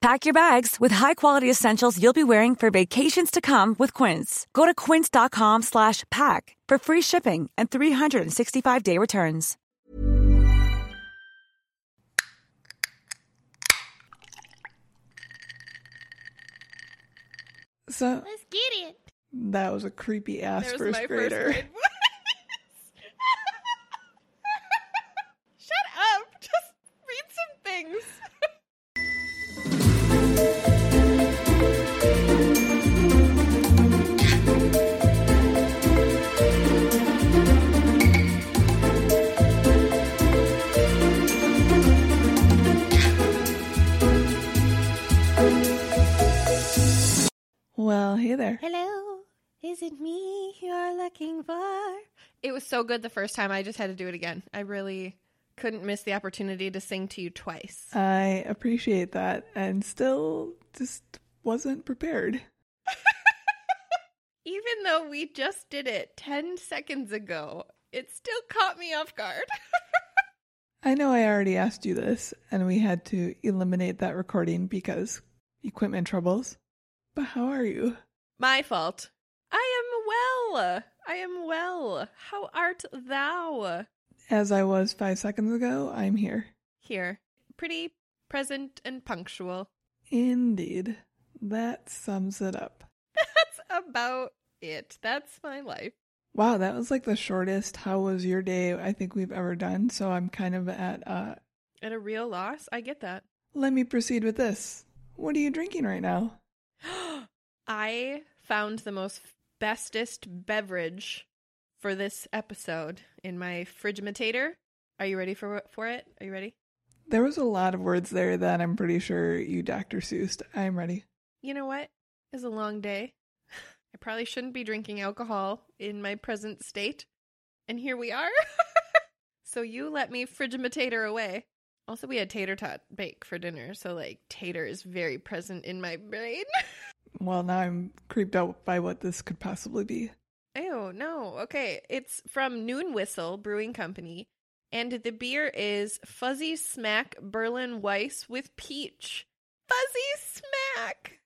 Pack your bags with high-quality essentials you'll be wearing for vacations to come with Quince. Go to quince.com slash pack for free shipping and 365-day returns. So Let's get it. that was a creepy ass There's first grader. first grade. Shut up. Just read some things. Well, hey there. Hello. Is it me you're looking for? It was so good the first time. I just had to do it again. I really couldn't miss the opportunity to sing to you twice. I appreciate that and still just wasn't prepared. Even though we just did it 10 seconds ago, it still caught me off guard. I know I already asked you this and we had to eliminate that recording because equipment troubles. How are you? My fault. I am well. I am well. How art thou? As I was five seconds ago, I'm here. Here. Pretty present and punctual. Indeed. That sums it up. That's about it. That's my life. Wow, that was like the shortest how was your day I think we've ever done. So I'm kind of at uh At a real loss, I get that. let me proceed with this. What are you drinking right now? I found the most bestest beverage for this episode in my frigimitator. Are you ready for for it? Are you ready? There was a lot of words there that I'm pretty sure you Dr. Seussed. I'm ready. You know what? It's a long day. I probably shouldn't be drinking alcohol in my present state. And here we are. so you let me frigimitator away. Also, we had tater tot bake for dinner, so like tater is very present in my brain. Well, now I'm creeped out by what this could possibly be. Oh, no. Okay. It's from Noon Whistle Brewing Company. And the beer is Fuzzy Smack Berlin Weiss with peach. Fuzzy Smack!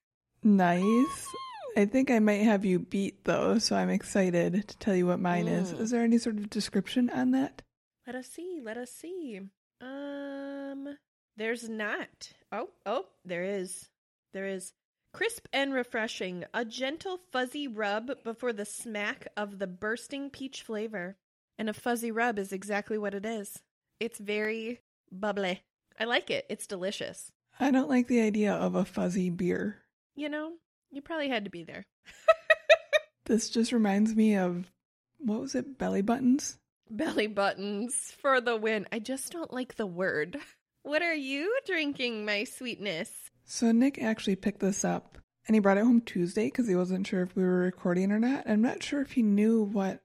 Nice. I think I might have you beat though, so I'm excited to tell you what mine is. Mm. Is there any sort of description on that? Let us see. Let us see. Um, there's not. Oh, oh, there is. There is. Crisp and refreshing. A gentle fuzzy rub before the smack of the bursting peach flavor. And a fuzzy rub is exactly what it is. It's very bubbly. I like it. It's delicious. I don't like the idea of a fuzzy beer. You know, you probably had to be there. This just reminds me of what was it? Belly buttons? Belly buttons for the win. I just don't like the word. What are you drinking, my sweetness? So Nick actually picked this up and he brought it home Tuesday because he wasn't sure if we were recording or not. I'm not sure if he knew what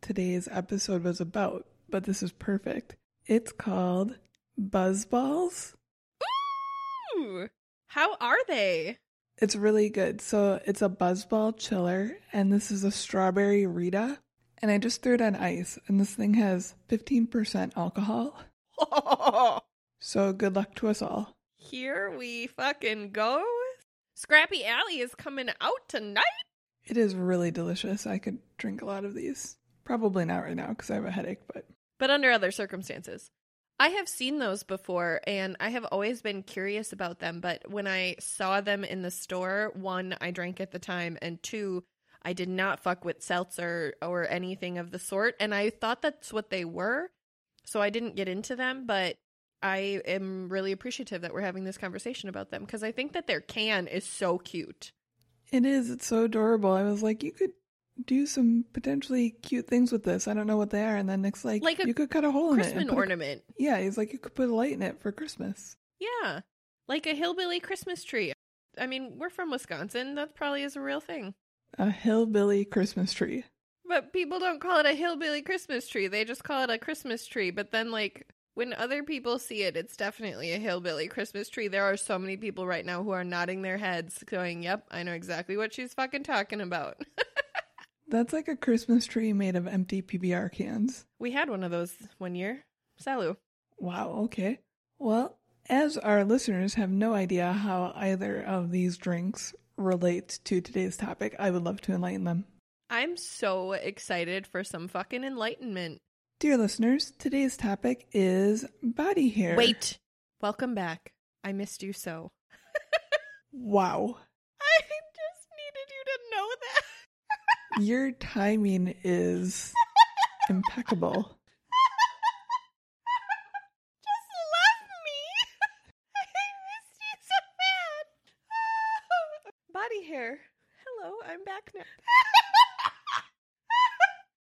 today's episode was about, but this is perfect. It's called Buzzballs. Ooh, how are they? It's really good. So it's a Buzzball chiller, and this is a strawberry Rita. And I just threw it on ice, and this thing has 15% alcohol. So good luck to us all. Here we fucking go. Scrappy Alley is coming out tonight. It is really delicious. I could drink a lot of these. Probably not right now because I have a headache, but But under other circumstances. I have seen those before and I have always been curious about them, but when I saw them in the store, one, I drank at the time, and two, I did not fuck with seltzer or anything of the sort, and I thought that's what they were. So I didn't get into them, but I am really appreciative that we're having this conversation about them because I think that their can is so cute. it is. It's so adorable. I was like, you could do some potentially cute things with this. I don't know what they are. And then Nick's like, Like you could cut a hole in it. Christmas put a- ornament. yeah, he's like, you could put a light in it for Christmas. Yeah. Like a hillbilly Christmas tree. I mean, we're from Wisconsin. That probably is a real thing. A hillbilly Christmas tree. But people don't call it a hillbilly Christmas tree. They just call it a Christmas tree. But then, like, when other people see it, it's definitely a hillbilly Christmas tree. There are so many people right now who are nodding their heads, going, Yep, I know exactly what she's fucking talking about. That's like a Christmas tree made of empty PBR cans. we had one of those one year. Salu. Wow, okay. Well, as our listeners have no idea how either of these drinks relate to today's topic, I would love to enlighten them. I'm so excited for some fucking enlightenment. Dear listeners, today's topic is body hair. Wait. Welcome back. I missed you so. Wow. I just needed you to know that. Your timing is impeccable. Just love me. I missed you so bad. Body hair. Hello, Now.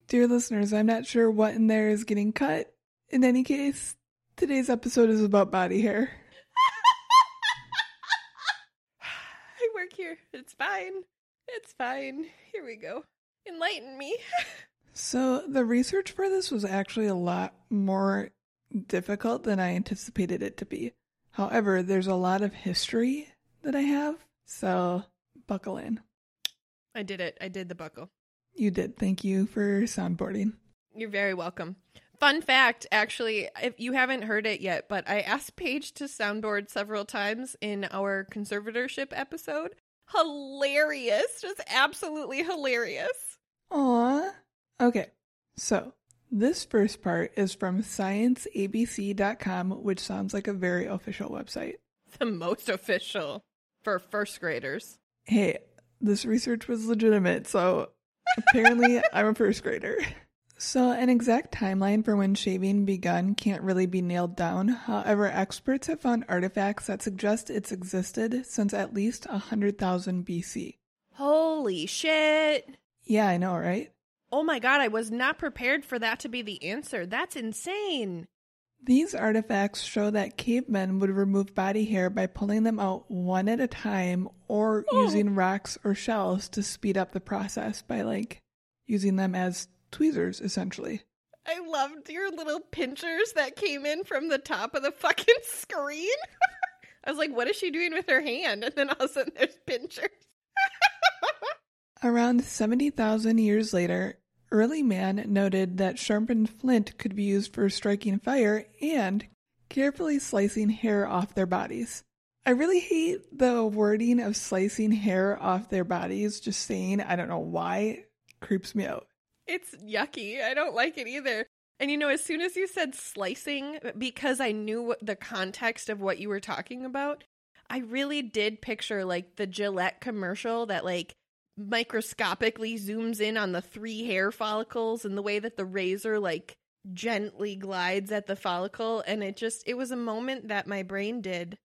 Dear listeners, I'm not sure what in there is getting cut. In any case, today's episode is about body hair. I work here. It's fine. It's fine. Here we go. Enlighten me. So, the research for this was actually a lot more difficult than I anticipated it to be. However, there's a lot of history that I have, so buckle in. I did it. I did the buckle. You did. Thank you for soundboarding. You're very welcome. Fun fact, actually, if you haven't heard it yet, but I asked Paige to soundboard several times in our conservatorship episode. Hilarious. Just absolutely hilarious. Aw. Okay, so this first part is from scienceabc.com, which sounds like a very official website. The most official for first graders. Hey, this research was legitimate, so apparently I'm a first grader. So, an exact timeline for when shaving begun can't really be nailed down. However, experts have found artifacts that suggest it's existed since at least 100,000 BC. Holy shit. Yeah, I know, right? Oh my god, I was not prepared for that to be the answer. That's insane. These artifacts show that cavemen would remove body hair by pulling them out one at a time or Oh. using rocks or shells to speed up the process by like using them as tweezers essentially. I loved your little pinchers that came in from the top of the fucking screen. I was like, what is she doing with her hand? And then all of a sudden there's pinchers. Around 70,000 years later, early man noted that sharpened flint could be used for striking fire and carefully slicing hair off their bodies. I really hate the wording of slicing hair off their bodies, just saying, I don't know why, creeps me out. It's yucky. I don't like it either. And you know, as soon as you said slicing, because I knew the context of what you were talking about, I really did picture like the Gillette commercial that like microscopically zooms in on the three hair follicles and the way that the razor like gently glides at the follicle and it just it was a moment that my brain did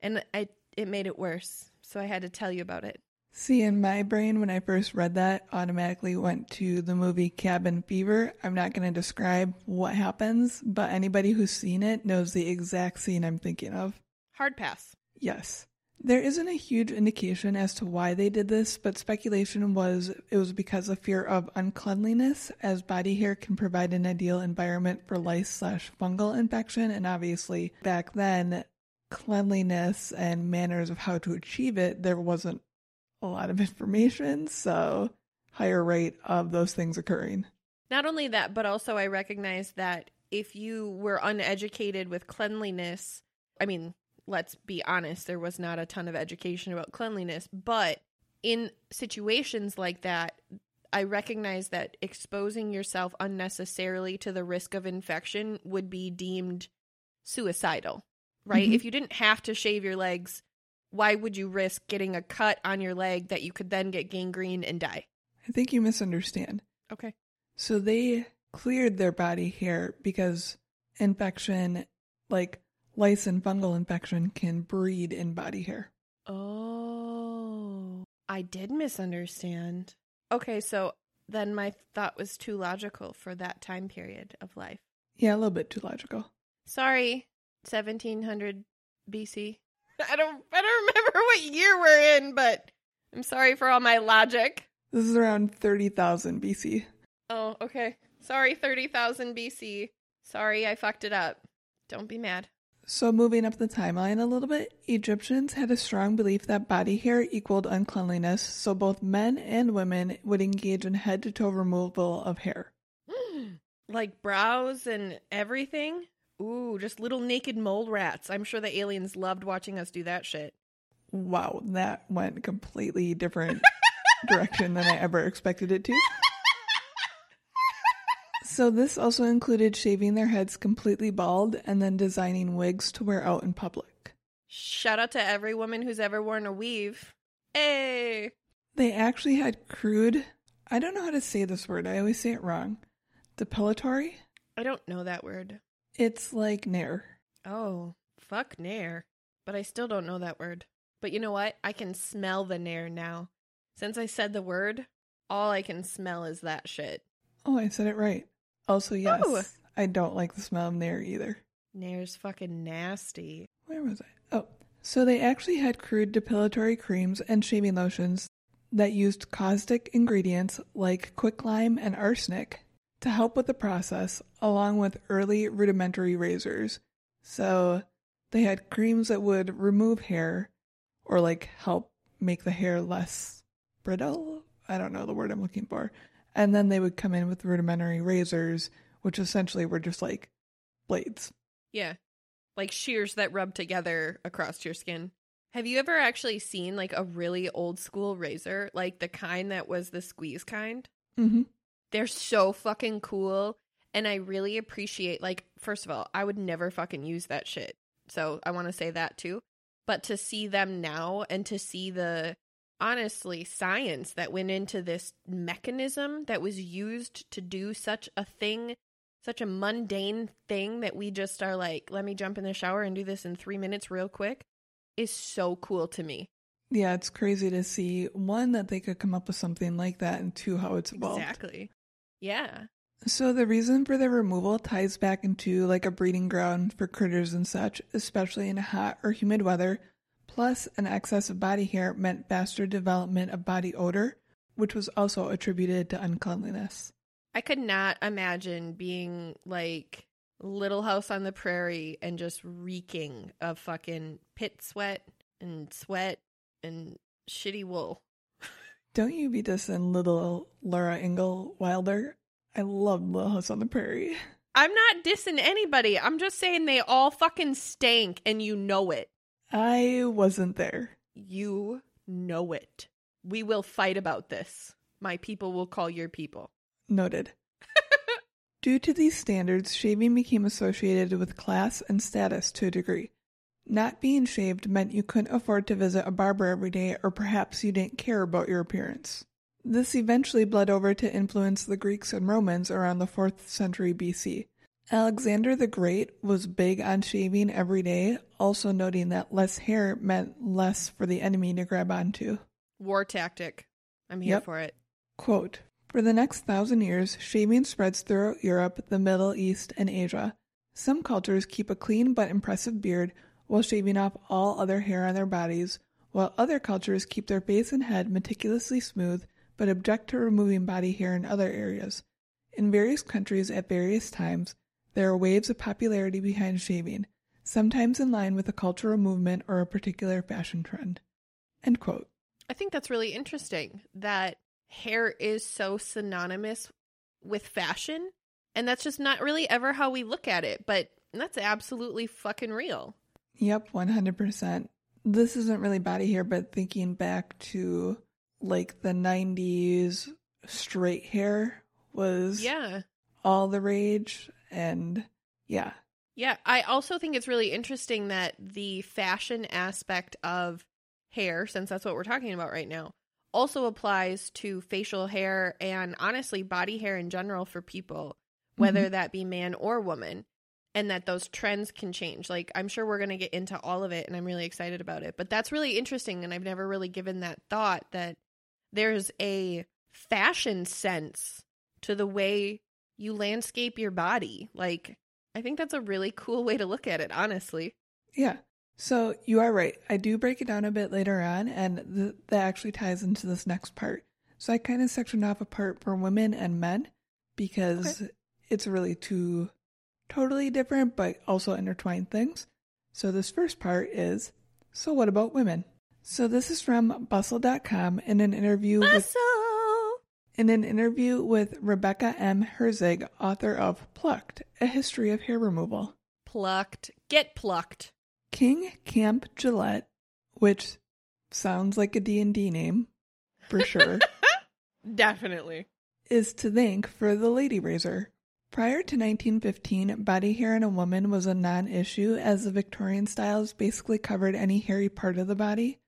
and I it made it worse. So I had to tell you about it. See, in my brain, when I first read that, automatically went to the movie Cabin Fever. I'm not going to describe what happens, but anybody who's seen it knows the exact scene I'm thinking of. Hard pass. Yes. There isn't a huge indication as to why they did this, but speculation was it was because of fear of uncleanliness, as body hair can provide an ideal environment for lice slash fungal infection, and obviously back then, cleanliness and manners of how to achieve it, there wasn't a lot of information, so higher rate of those things occurring. Not only that, but also I recognize that if you were uneducated with cleanliness, I mean, let's be honest, there was not a ton of education about cleanliness, but in situations like that, I recognize that exposing yourself unnecessarily to the risk of infection would be deemed suicidal, right? Mhm. If you didn't have to shave your legs, why would you risk getting a cut on your leg that you could then get gangrene and die? I think you misunderstand. Okay. So they cleared their body hair because infection, like lice and fungal infection, can breed in body hair. Oh, I did misunderstand. Okay, so then my thought was too logical for that time period of life. Yeah, a little bit too logical. Sorry, 1700 BC. I don't I don't remember what year we're in, but I'm sorry for all my logic. This is around 30,000 BC. Oh, okay. Sorry, 30,000 BC. Sorry, I fucked it up. Don't be mad. So, moving up the timeline a little bit, Egyptians had a strong belief that body hair equaled uncleanliness, so both men and women would engage in head to toe removal of hair. like brows and everything? Ooh, just little naked mole rats. I'm sure the aliens loved watching us do that shit. Wow, that went completely different direction than I ever expected it to. So, this also included shaving their heads completely bald and then designing wigs to wear out in public. Shout out to every woman who's ever worn a weave. Hey! They actually had crude, I don't know how to say this word, I always say it wrong. Depilatory? I don't know that word. It's like Nair. Oh, fuck Nair. But I still don't know that word. But you know what? I can smell the Nair now. Since I said the word, all I can smell is that shit. Oh, I said it right. Also, oh. yes, Oh. I don't like the smell of Nair either. Nair's fucking nasty. Where was I? Oh, so they actually had crude depilatory creams and shaving lotions that used caustic ingredients like quicklime and arsenic to help with the process, along with early rudimentary razors. So they had creams that would remove hair or like help make the hair less brittle. I don't know the word I'm looking for. And then they would come in with rudimentary razors, which essentially were just like blades. Yeah. Like shears that rub together across your skin. Have you ever actually seen like a really old school razor? Like the kind that was the squeeze kind? Mm-hmm. They're so fucking cool. And I really appreciate, like, first of all, I would never fucking use that shit. So I want to say that too. But to see them now and to see the, honestly, science that went into this mechanism that was used to do such a thing, such a mundane thing that we just are like, let me jump in the shower and do this in three minutes real quick, is so cool to me. Yeah, it's crazy to see one that they could come up with something like that, and two how it's evolved. Exactly. Yeah. So the reason for their removal ties back into like a breeding ground for critters and such, especially in hot or humid weather. Plus, an excess of body hair meant faster development of body odor, which was also attributed to uncleanliness. I could not imagine being like Little House on the Prairie and just reeking of fucking pit sweat and sweat and shitty wool. Don't you be dissing little Laura Ingalls Wilder? I love Little House on the Prairie. I'm not dissing anybody. I'm just saying they all fucking stank and you know it. I wasn't there. You know it. We will fight about this. My people will call your people. Noted. Due to these standards, shaving became associated with class and status to a degree. Not being shaved meant you couldn't afford to visit a barber every day, or perhaps you didn't care about your appearance. This eventually bled over to influence the Greeks and Romans around the 4th century BC. Alexander the Great was big on shaving every day, also noting that less hair meant less for the enemy to grab onto. War tactic. I'm here Yep. for it. Quote, For the next thousand years, shaving spreads throughout Europe, the Middle East, and Asia. Some cultures keep a clean but impressive beard while shaving off all other hair on their bodies, while other cultures keep their face and head meticulously smooth but object to removing body hair in other areas. In various countries at various times, there are waves of popularity behind shaving, sometimes in line with a cultural movement or a particular fashion trend. End quote. I think that's really interesting that hair is so synonymous with fashion. And that's just not really ever how we look at it, but that's absolutely fucking real. Yep, 100%. This isn't really body hair, but thinking back to like the 90s, straight hair was Yeah. all the rage. And yeah, Yeah. I also think it's really interesting that the fashion aspect of hair, since that's what we're talking about right now, also applies to facial hair and honestly body hair in general for people, whether mm-hmm. that be man or woman. And that those trends can change. Like, I'm sure we're going to get into all of it, and I'm really excited about it. But that's really interesting. And I've never really given that thought that there's a fashion sense to the way you landscape your body. Like, I think that's a really cool way to look at it, honestly. yeah. So you are right. I do break it down a bit later on, and th- that actually ties into this next part. So I kind of sectioned off a part for women and men. because it's really two totally different but also intertwined things. So, this first part is So, what about women? So, this is from bustle.com in an interview with. Bustle. In an interview with Rebecca M. Herzig, author of Plucked, A History of Hair Removal. Plucked. Get plucked. King Camp Gillette, which sounds like a D&D name, for sure, Definitely. is to thank for the lady razor. Prior to 1915, body hair in a woman was a non-issue as the Victorian styles basically covered any hairy part of the body.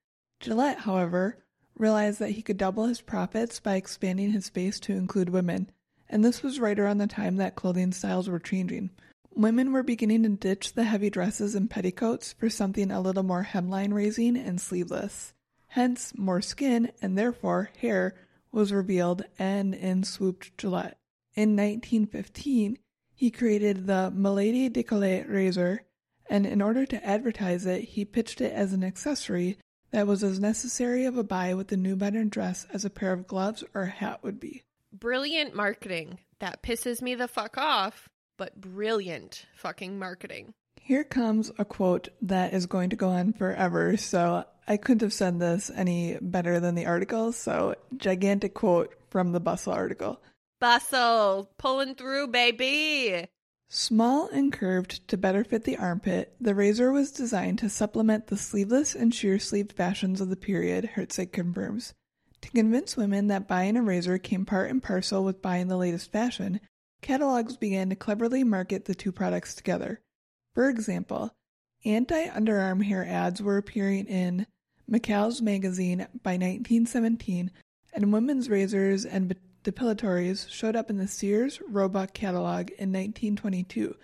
Gillette, however, realized that he could double his profits by expanding his base to include women, and this was right around the time that clothing styles were changing. Women were beginning to ditch the heavy dresses and petticoats for something a little more hemline raising and sleeveless. Hence, more skin and therefore hair was revealed and in swooped Gillette. In 1915, he created the Milady Decollete razor, and in order to advertise it, he pitched it as an accessory that was as necessary of a buy with the new modern dress as a pair of gloves or a hat would be. Brilliant marketing. That pisses me the fuck off, but brilliant fucking marketing. Here comes a quote that is going to go on forever, so I couldn't have said this any better than the article, so gigantic quote from the Bustle article. Bustle. Pulling through, baby. Small and curved to better fit the armpit, the razor was designed to supplement the sleeveless and sheer sleeved fashions of the period, Herzig confirms. To convince women that buying a razor came part and parcel with buying the latest fashion, catalogs began to cleverly market the two products together. For example, anti underarm hair ads were appearing in McCall's magazine by 1917, and women's razors and depilatories showed up in the Sears Roebuck catalog in 1922,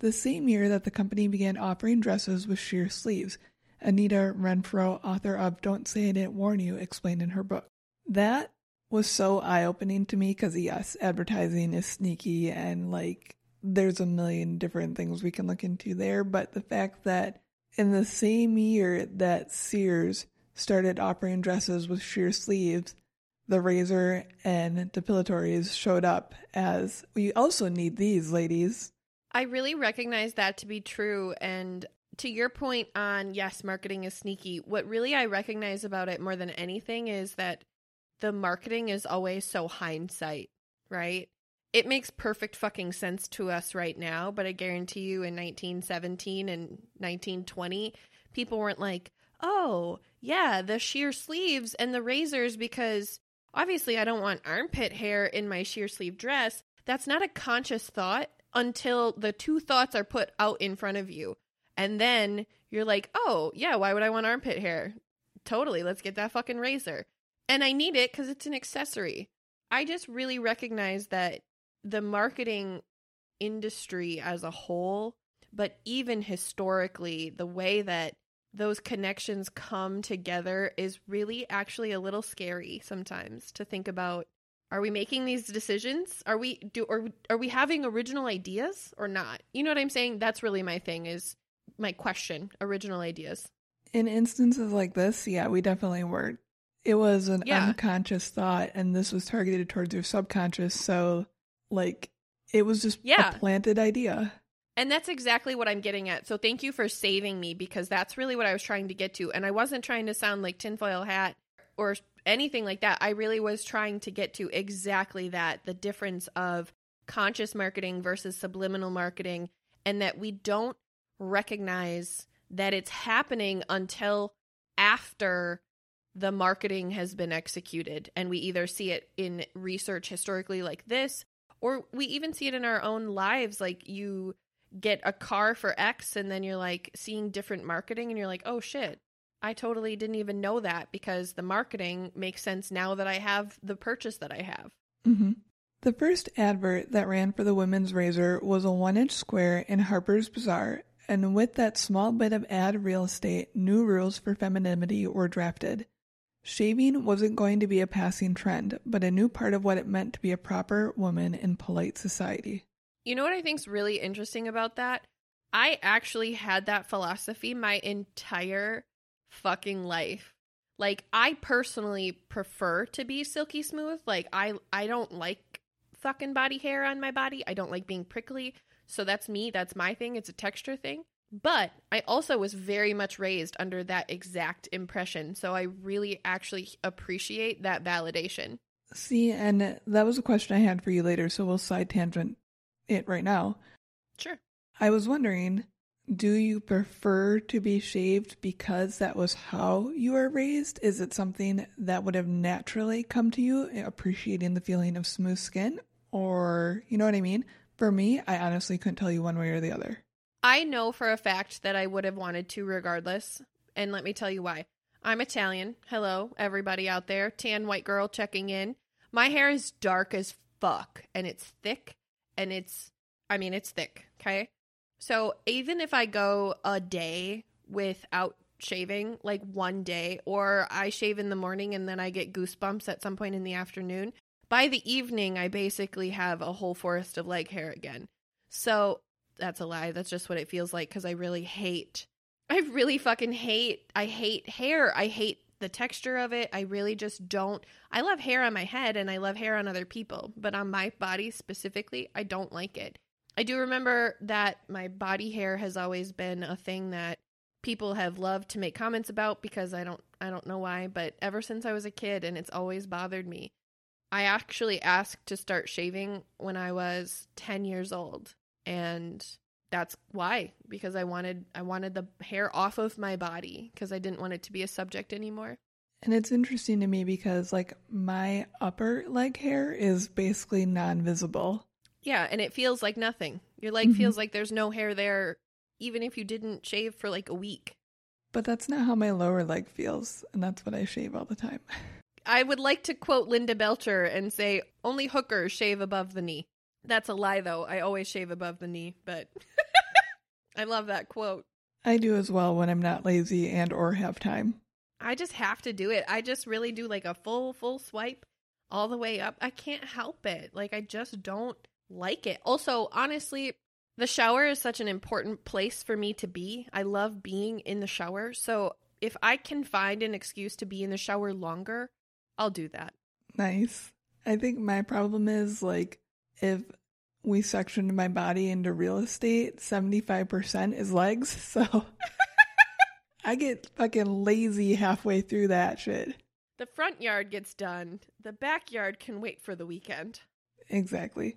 the same year that the company began offering dresses with sheer sleeves. Anita Renfroe, author of Don't Say I Didn't Warn You, explained in her book. That was so eye opening to me because, yes, advertising is sneaky and like there's a million different things we can look into there. But the fact that in the same year that Sears started offering dresses with sheer sleeves, the razor and depilatories showed up as we also need these ladies. I really recognize that to be true. And to your point on, yes, marketing is sneaky, what really I recognize about it more than anything is that the marketing is always so hindsight, right? It makes perfect fucking sense to us right now, but I guarantee you in 1917 and 1920, people weren't like, oh, yeah, the sheer sleeves and the razors because obviously I don't want armpit hair in my sheer sleeve dress. That's not a conscious thought until the two thoughts are put out in front of you. And then you're like, oh, yeah, why would I want armpit hair? Totally, let's get that fucking razor. And I need it because it's an accessory. I just really recognize that the marketing industry as a whole, but even historically, the way that those connections come together is really actually a little scary sometimes to think about are we making these decisions are we do or are we having original ideas or not you know what i'm saying that's really my thing is my question original ideas In instances like this, yeah, we definitely were. It was an Yeah. unconscious thought, and this was targeted towards your subconscious. So, like, it was just Yeah. a planted idea. And that's exactly what I'm getting at. So thank you for saving me because that's really what I was trying to get to. And I wasn't trying to sound like tinfoil hat or anything like that. I really was trying to get to exactly that the difference of conscious marketing versus subliminal marketing, and that we don't recognize that it's happening until after the marketing has been executed. And we either see it in research historically, like this, or we even see it in our own lives. Like you get a car for X and then you're like seeing different marketing and you're like, oh shit, I totally didn't even know that because the marketing makes sense now that I have the purchase that I have. Mm-hmm. The first advert that ran for the women's razor was a one inch square in Harper's Bazaar, and with that small bit of ad real estate, new rules for femininity were drafted. Shaving wasn't going to be a passing trend, but a new part of what it meant to be a proper woman in polite society. You know what I think's really interesting about that? I actually had that philosophy my entire fucking life. Like I personally prefer to be silky smooth. Like I I don't like fucking body hair on my body. I don't like being prickly. So that's me. That's my thing. It's a texture thing. But I also was very much raised under that exact impression. So I really actually appreciate that validation. See, and that was a question I had for you later, so we'll side tangent it right now. Sure. I was wondering, do you prefer to be shaved because that was how you were raised? Is it something that would have naturally come to you, eh, appreciating the feeling of smooth skin? Or, you know what I mean? For me, I honestly couldn't tell you one way or the other. I know for a fact that I would have wanted to regardless. And let me tell you why. I'm Italian. Hello, everybody out there. Tan white girl checking in. My hair is dark as fuck and it's thick and it's, I mean, it's thick. Okay. So even if I go a day without shaving, like one day, or I shave in the morning and then I get goosebumps at some point in the afternoon, by the evening, I basically have a whole forest of leg hair again. So that's a lie. That's just what it feels like because I really hate, I really fucking hate, I hate hair. I hate the texture of it. I really just don't. I love hair on my head and I love hair on other people, but on my body specifically, I don't like it. I do remember that my body hair has always been a thing that people have loved to make comments about because I don't I don't know why, but ever since I was a kid and it's always bothered me. I actually asked to start shaving when I was 10 years old and that's why because I wanted I wanted the hair off of my body because I didn't want it to be a subject anymore. And it's interesting to me because like my upper leg hair is basically non-visible. Yeah, and it feels like nothing. Your leg Mhm. feels like there's no hair there even if you didn't shave for like a week. But that's not how my lower leg feels, and that's what I shave all the time. I would like to quote Linda Belcher and say only hookers shave above the knee. That's a lie though. I always shave above the knee, but I love that quote. I do as well when I'm not lazy and or have time. I just have to do it. I just really do like a full full swipe all the way up. I can't help it. Like I just don't like it. Also, honestly, the shower is such an important place for me to be. I love being in the shower. So, if I can find an excuse to be in the shower longer, I'll do that. Nice. I think my problem is like if we sectioned my body into real estate, 75% is legs. So I get fucking lazy halfway through that shit. The front yard gets done. The backyard can wait for the weekend. Exactly.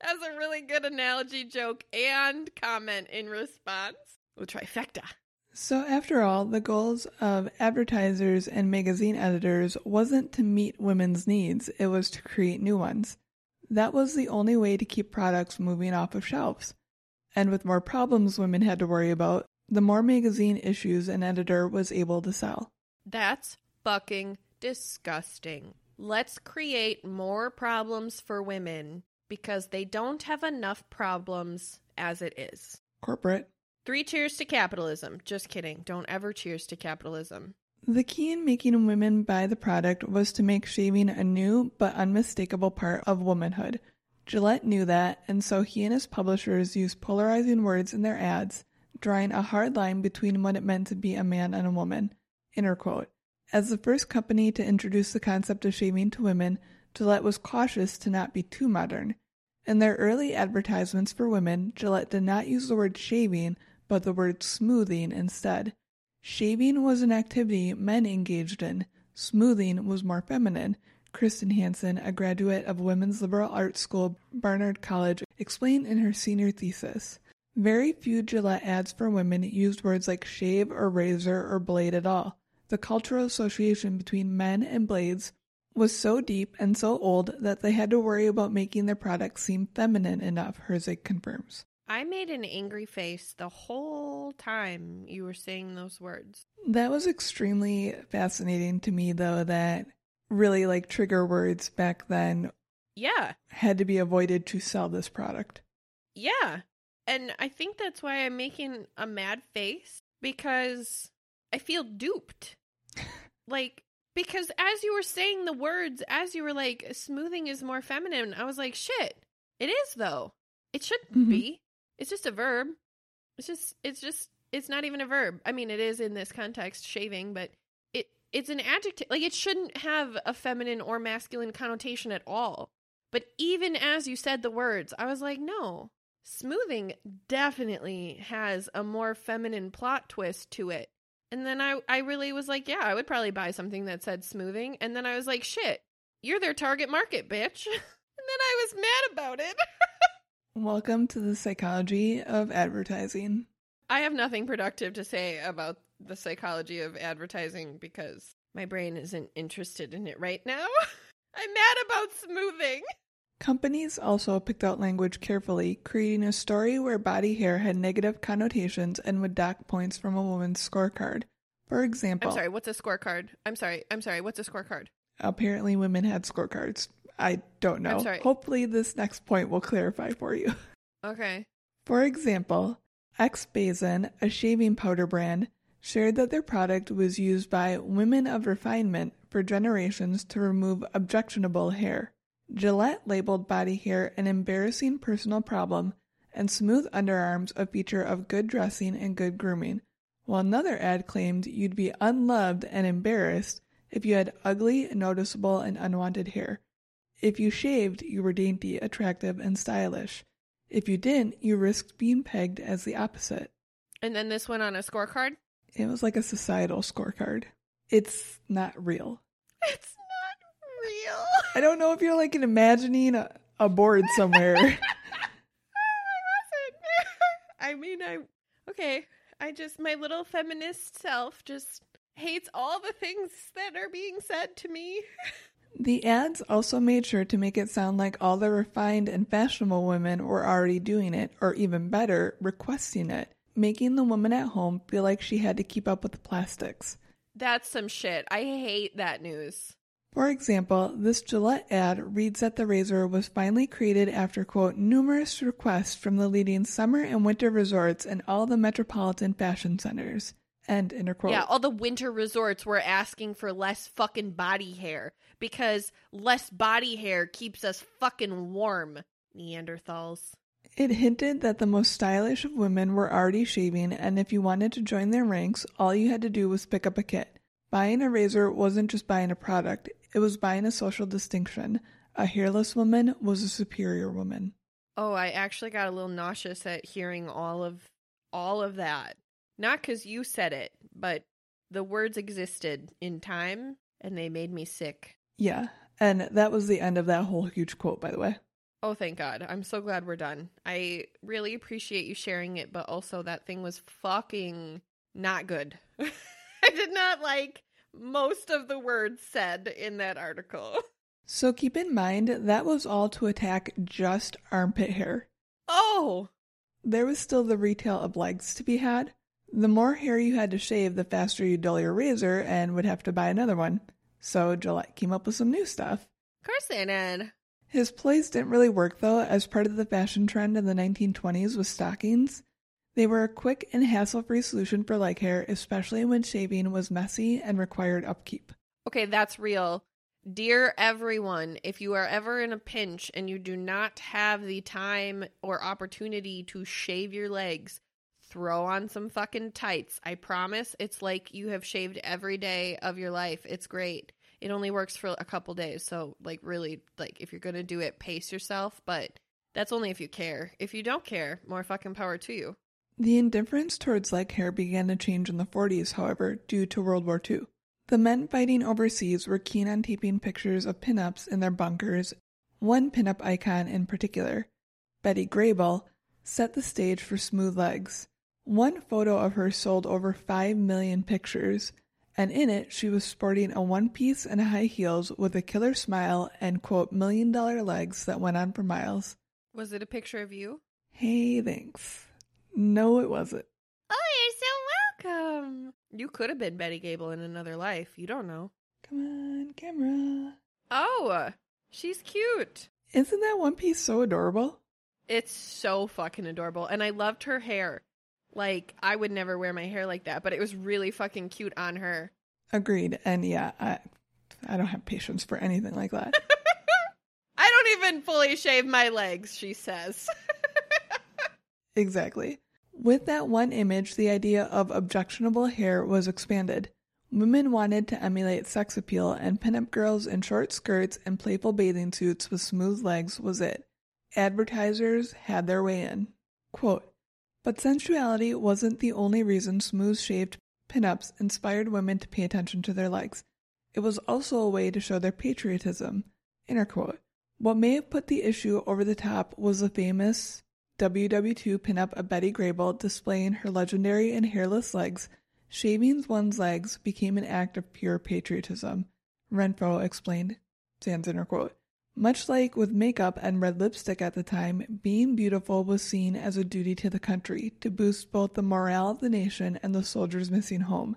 That's a really good analogy, joke, and comment in response. Oh, trifecta. So, after all, the goals of advertisers and magazine editors wasn't to meet women's needs, it was to create new ones. That was the only way to keep products moving off of shelves. And with more problems women had to worry about, the more magazine issues an editor was able to sell. That's fucking disgusting. Let's create more problems for women because they don't have enough problems as it is. Corporate. Three cheers to capitalism. Just kidding. Don't ever cheers to capitalism. The key in making women buy the product was to make shaving a new but unmistakable part of womanhood. Gillette knew that, and so he and his publishers used polarizing words in their ads, drawing a hard line between what it meant to be a man and a woman. As the first company to introduce the concept of shaving to women, Gillette was cautious to not be too modern. In their early advertisements for women, Gillette did not use the word shaving, but the word smoothing instead. Shaving was an activity men engaged in. Smoothing was more feminine. Kristen Hansen, a graduate of Women's Liberal Arts School, Barnard College, explained in her senior thesis. Very few Gillette ads for women used words like shave or razor or blade at all. The cultural association between men and blades was so deep and so old that they had to worry about making their products seem feminine enough, Herzig confirms. I made an angry face the whole time you were saying those words. That was extremely fascinating to me, though, that really like trigger words back then Yeah. had to be avoided to sell this product. Yeah. And I think that's why I'm making a mad face because I feel duped. like, because as you were saying the words, as you were like, smoothing is more feminine, I was like, shit, it is though. It shouldn't Mhm. be. It's just a verb. It's just, it's just, it's not even a verb. I mean, it is in this context, shaving, but it, it's an adjective. Like it shouldn't have a feminine or masculine connotation at all. But even as you said the words, I was like, no. Smoothing definitely has a more feminine plot twist to it. And then I I really was like, yeah, I would probably buy something that said smoothing. And then I was like, shit, you're their target market, bitch. and then I was mad about it. Welcome to the psychology of advertising. I have nothing productive to say about the psychology of advertising because my brain isn't interested in it right now. I'm mad about smoothing. Companies also picked out language carefully, creating a story where body hair had negative connotations and would dock points from a woman's scorecard. For example, I'm sorry, what's a scorecard? I'm sorry, I'm sorry, what's a scorecard? Apparently, women had scorecards. I don't know. sorry. Hopefully, this next point will clarify for you. Okay. For example, X Bazin, a shaving powder brand, shared that their product was used by women of refinement for generations to remove objectionable hair. Gillette labeled body hair an embarrassing personal problem and smooth underarms a feature of good dressing and good grooming, while another ad claimed you'd be unloved and embarrassed if you had ugly, noticeable, and unwanted hair. If you shaved, you were dainty, attractive, and stylish. If you didn't, you risked being pegged as the opposite. And then this went on a scorecard? It was like a societal scorecard. It's not real. It's not real. I don't know if you're like imagining a, a board somewhere. I wasn't. I mean, I okay. I just my little feminist self just hates all the things that are being said to me. the ads also made sure to make it sound like all the refined and fashionable women were already doing it, or even better, requesting it, making the woman at home feel like she had to keep up with the plastics. That's some shit. I hate that news. For example, this Gillette ad reads that the razor was finally created after, quote, numerous requests from the leading summer and winter resorts and all the metropolitan fashion centers. End inner quote. Yeah, all the winter resorts were asking for less fucking body hair because less body hair keeps us fucking warm. Neanderthals. It hinted that the most stylish of women were already shaving, and if you wanted to join their ranks, all you had to do was pick up a kit. Buying a razor wasn't just buying a product, it was buying a social distinction. A hairless woman was a superior woman. Oh, I actually got a little nauseous at hearing all of all of that. Not cuz you said it, but the words existed in time and they made me sick. Yeah, and that was the end of that whole huge quote, by the way. Oh, thank God. I'm so glad we're done. I really appreciate you sharing it, but also that thing was fucking not good. I did not like most of the words said in that article. So keep in mind that was all to attack just armpit hair. Oh, There was still the retail of legs to be had. The more hair you had to shave, the faster you'd dull your razor and would have to buy another one. So Gillette came up with some new stuff. of course they did. His plays didn't really work though, as part of the fashion trend in the 1920s was stockings. They were a quick and hassle free solution for leg hair, especially when shaving was messy and required upkeep. Okay, that's real. Dear everyone, if you are ever in a pinch and you do not have the time or opportunity to shave your legs, throw on some fucking tights. I promise it's like you have shaved every day of your life. It's great. It only works for a couple days. So, like, really, like, if you're going to do it, pace yourself. But that's only if you care. If you don't care, more fucking power to you. The indifference towards leg hair began to change in the 40s, however, due to World War II. The men fighting overseas were keen on taping pictures of pinups in their bunkers. One pinup icon in particular, Betty Grable, set the stage for smooth legs. One photo of her sold over 5 million pictures, and in it she was sporting a one piece and high heels with a killer smile and, quote, million dollar legs that went on for miles. Was it a picture of you? Hey, thanks. No, it wasn't. Oh, you're so welcome. You could have been Betty Gable in another life. You don't know. Come on, camera. Oh, she's cute. Isn't that one piece so adorable? It's so fucking adorable. And I loved her hair. Like, I would never wear my hair like that, but it was really fucking cute on her. Agreed. And yeah, I, I don't have patience for anything like that. I don't even fully shave my legs, she says. exactly. With that one image, the idea of objectionable hair was expanded. Women wanted to emulate sex appeal, and pinup girls in short skirts and playful bathing suits with smooth legs was it. Advertisers had their way in. Quote, but sensuality wasn't the only reason smooth shaved pinups inspired women to pay attention to their legs. It was also a way to show their patriotism. Inner quote. What may have put the issue over the top was the famous WW2 pinup of Betty Grable displaying her legendary and hairless legs. Shaving one's legs became an act of pure patriotism. Renfroe explained. Sans inner quote. Much like with makeup and red lipstick at the time, being beautiful was seen as a duty to the country to boost both the morale of the nation and the soldiers missing home.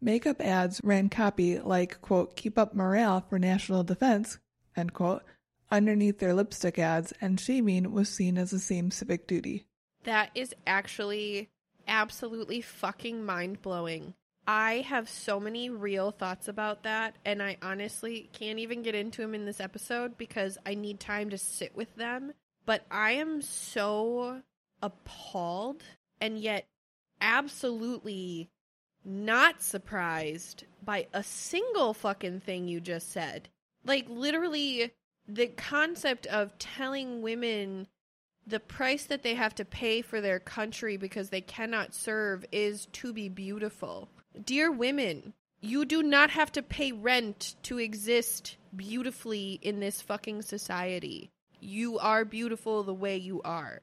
Makeup ads ran copy like, quote, keep up morale for national defense, end quote, underneath their lipstick ads, and shaving was seen as the same civic duty. That is actually absolutely fucking mind blowing. I have so many real thoughts about that, and I honestly can't even get into them in this episode because I need time to sit with them. But I am so appalled and yet absolutely not surprised by a single fucking thing you just said. Like, literally, the concept of telling women the price that they have to pay for their country because they cannot serve is to be beautiful. Dear women, you do not have to pay rent to exist beautifully in this fucking society. You are beautiful the way you are.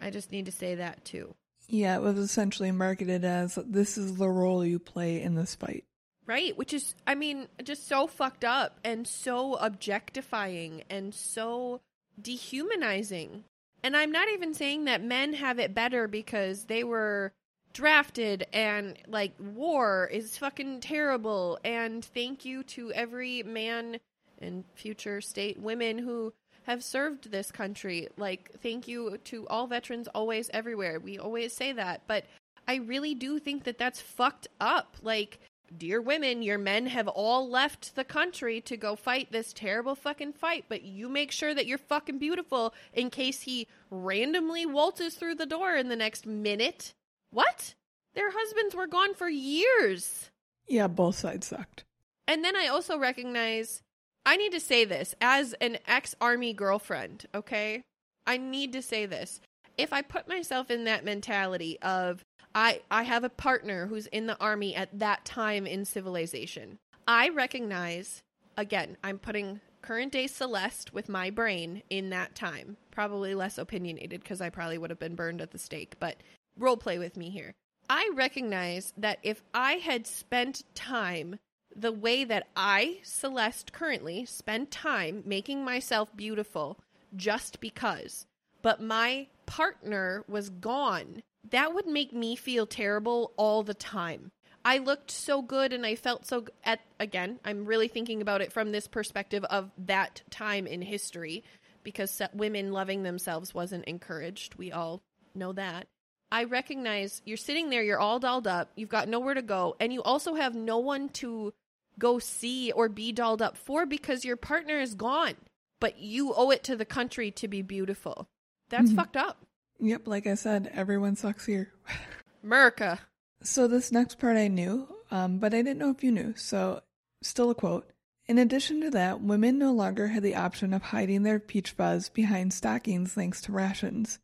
I just need to say that too. Yeah, it was essentially marketed as this is the role you play in this fight. Right, which is, I mean, just so fucked up and so objectifying and so dehumanizing. And I'm not even saying that men have it better because they were drafted and like war is fucking terrible. And thank you to every man and future state women who have served this country. Like thank you to all veterans always everywhere. We always say that. But i really do think that that's fucked up. Like dear women your men have all left the country to go fight this terrible fucking fight. But you make sure that you're fucking beautiful in case he randomly waltzes through the door in the next minute what? Their husbands were gone for years. Yeah, both sides sucked. And then I also recognize I need to say this as an ex army girlfriend, okay? I need to say this. If I put myself in that mentality of I I have a partner who's in the army at that time in civilization. I recognize again, I'm putting current day Celeste with my brain in that time. Probably less opinionated because I probably would have been burned at the stake, but role play with me here. I recognize that if I had spent time the way that I, Celeste, currently spend time making myself beautiful just because, but my partner was gone, that would make me feel terrible all the time. I looked so good and I felt so at again, I'm really thinking about it from this perspective of that time in history because women loving themselves wasn't encouraged. We all know that. I recognize you're sitting there, you're all dolled up, you've got nowhere to go, and you also have no one to go see or be dolled up for because your partner is gone. But you owe it to the country to be beautiful. That's mm-hmm. fucked up. Yep, like I said, everyone sucks here. America. So this next part I knew, um, but I didn't know if you knew. So, still a quote. In addition to that, women no longer had the option of hiding their peach fuzz behind stockings thanks to rations.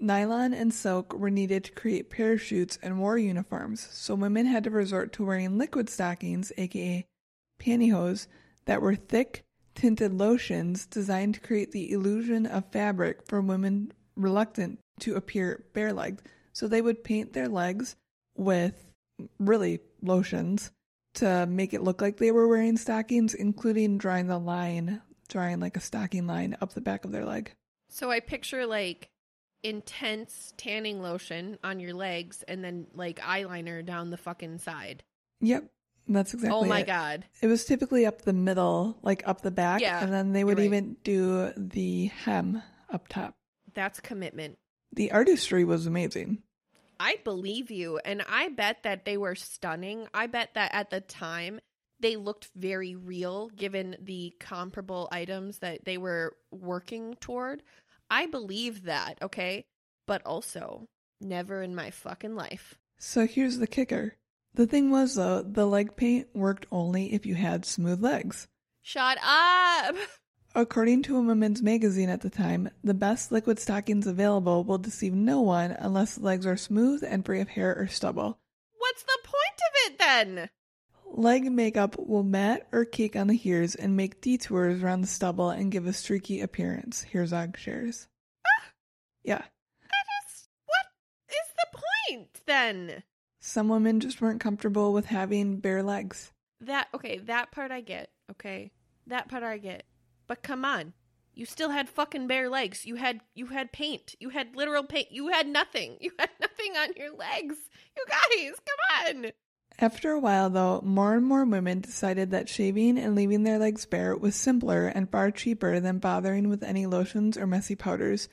Nylon and silk were needed to create parachutes and war uniforms, so women had to resort to wearing liquid stockings, aka pantyhose, that were thick, tinted lotions designed to create the illusion of fabric for women reluctant to appear bare legged. So they would paint their legs with really lotions to make it look like they were wearing stockings, including drawing the line, drawing like a stocking line up the back of their leg. So I picture like intense tanning lotion on your legs and then like eyeliner down the fucking side. Yep. That's exactly Oh my it. god. It was typically up the middle, like up the back, yeah, and then they would right. even do the hem up top. That's commitment. The artistry was amazing. I believe you and I bet that they were stunning. I bet that at the time they looked very real given the comparable items that they were working toward. I believe that, okay? But also, never in my fucking life. So here's the kicker The thing was, though, the leg paint worked only if you had smooth legs. Shut up. According to a women's magazine at the time, the best liquid stockings available will deceive no one unless the legs are smooth and free of hair or stubble. What's the point of it then? Leg makeup will mat or cake on the heels and make detours around the stubble and give a streaky appearance, Herzig shares. Ah! Yeah. I just, what is the point then? Some women just weren't comfortable with having bare legs. That, okay, that part I get, okay? That part I get. But come on. You still had fucking bare legs. You had you had paint. You had literal paint. You had nothing. You had nothing on your legs. You guys, come on. After a while, though, more and more women decided that shaving and leaving their legs bare was simpler and far cheaper than bothering with any lotions or messy powders.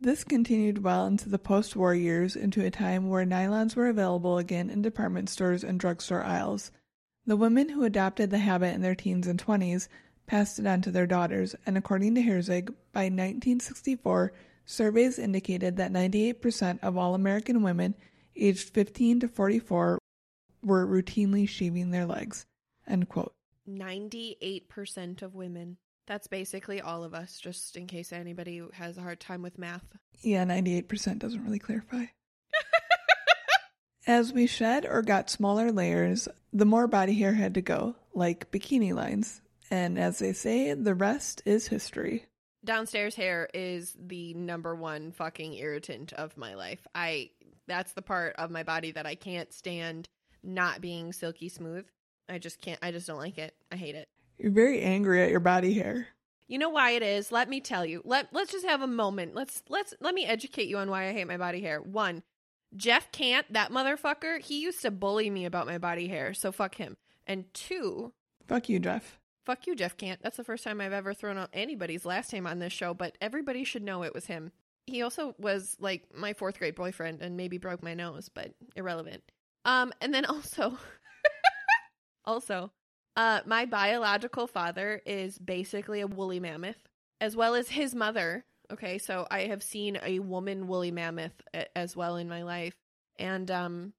This continued well into the post war years, into a time where nylons were available again in department stores and drugstore aisles. The women who adopted the habit in their teens and 20s passed it on to their daughters, and according to Herzig, by 1964, surveys indicated that 98% of all American women aged 15 to 44 were routinely shaving their legs. End quote. 98% of women. That's basically all of us, just in case anybody has a hard time with math. Yeah, 98% doesn't really clarify. As we shed or got smaller layers, the more body hair had to go, like bikini lines. And as they say, the rest is history. Downstairs hair is the number one fucking irritant of my life. I that's the part of my body that I can't stand not being silky smooth. I just can't I just don't like it. I hate it. You're very angry at your body hair. You know why it is? Let me tell you. Let let's just have a moment. Let's let's let me educate you on why I hate my body hair. One, Jeff can't, that motherfucker, he used to bully me about my body hair, so fuck him. And two, Fuck you, Jeff. fuck you, Jeff Can't. That's the first time I've ever thrown out anybody's last name on this show, but everybody should know it was him. He also was like my fourth grade boyfriend and maybe broke my nose, but irrelevant. Um, and then also, also, uh, my biological father is basically a woolly mammoth, as well as his mother. Okay, so I have seen a woman woolly mammoth a- as well in my life, and um,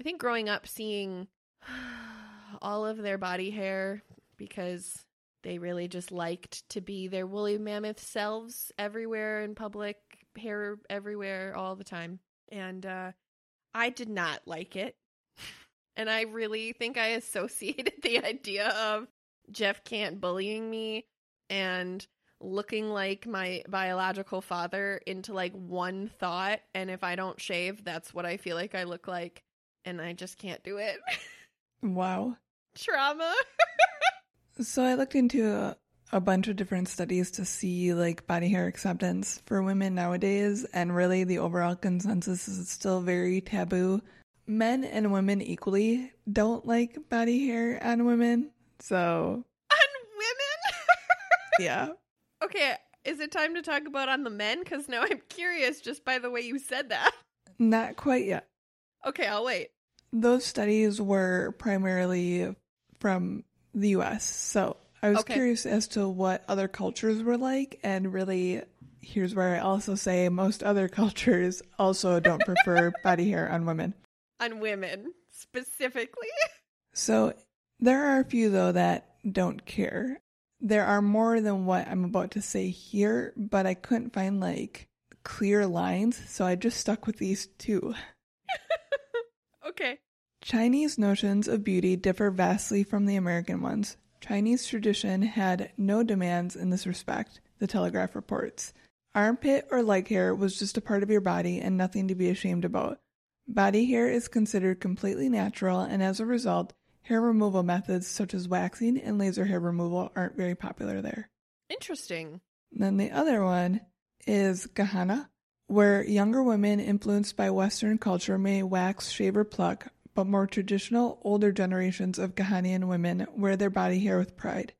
I think growing up seeing all of their body hair because they really just liked to be their woolly mammoth selves everywhere in public, hair everywhere all the time. And uh, I did not like it. And I really think I associated the idea of Jeff Can't bullying me and looking like my biological father into like one thought. And if I don't shave, that's what I feel like I look like. And I just can't do it. Wow. Trauma. So I looked into a, a bunch of different studies to see like body hair acceptance for women nowadays, and really the overall consensus is it's still very taboo. Men and women equally don't like body hair on women. So On women? yeah. okay, is it time to talk about on the men? Because now I'm curious just by the way you said that. Not quite yet. Okay, I'll wait. Those studies were primarily from the US. So I was Okay. curious as to what other cultures were like. And really, here's where I also say most other cultures also don't prefer body hair on women. On women, specifically. So there are a few, though, that don't care. There are more than what I'm about to say here, but I couldn't find like clear lines. So I just stuck with these two. okay. Chinese notions of beauty differ vastly from the American ones. Chinese tradition had no demands in this respect, the Telegraph reports. Armpit or leg hair was just a part of your body and nothing to be ashamed about. Body hair is considered completely natural, and as a result, hair removal methods such as waxing and laser hair removal aren't very popular there. Interesting. Then the other one is Gahana, where younger women influenced by Western culture may wax, shave, or pluck, but more traditional, older generations of Gahanian women wear their body hair with pride.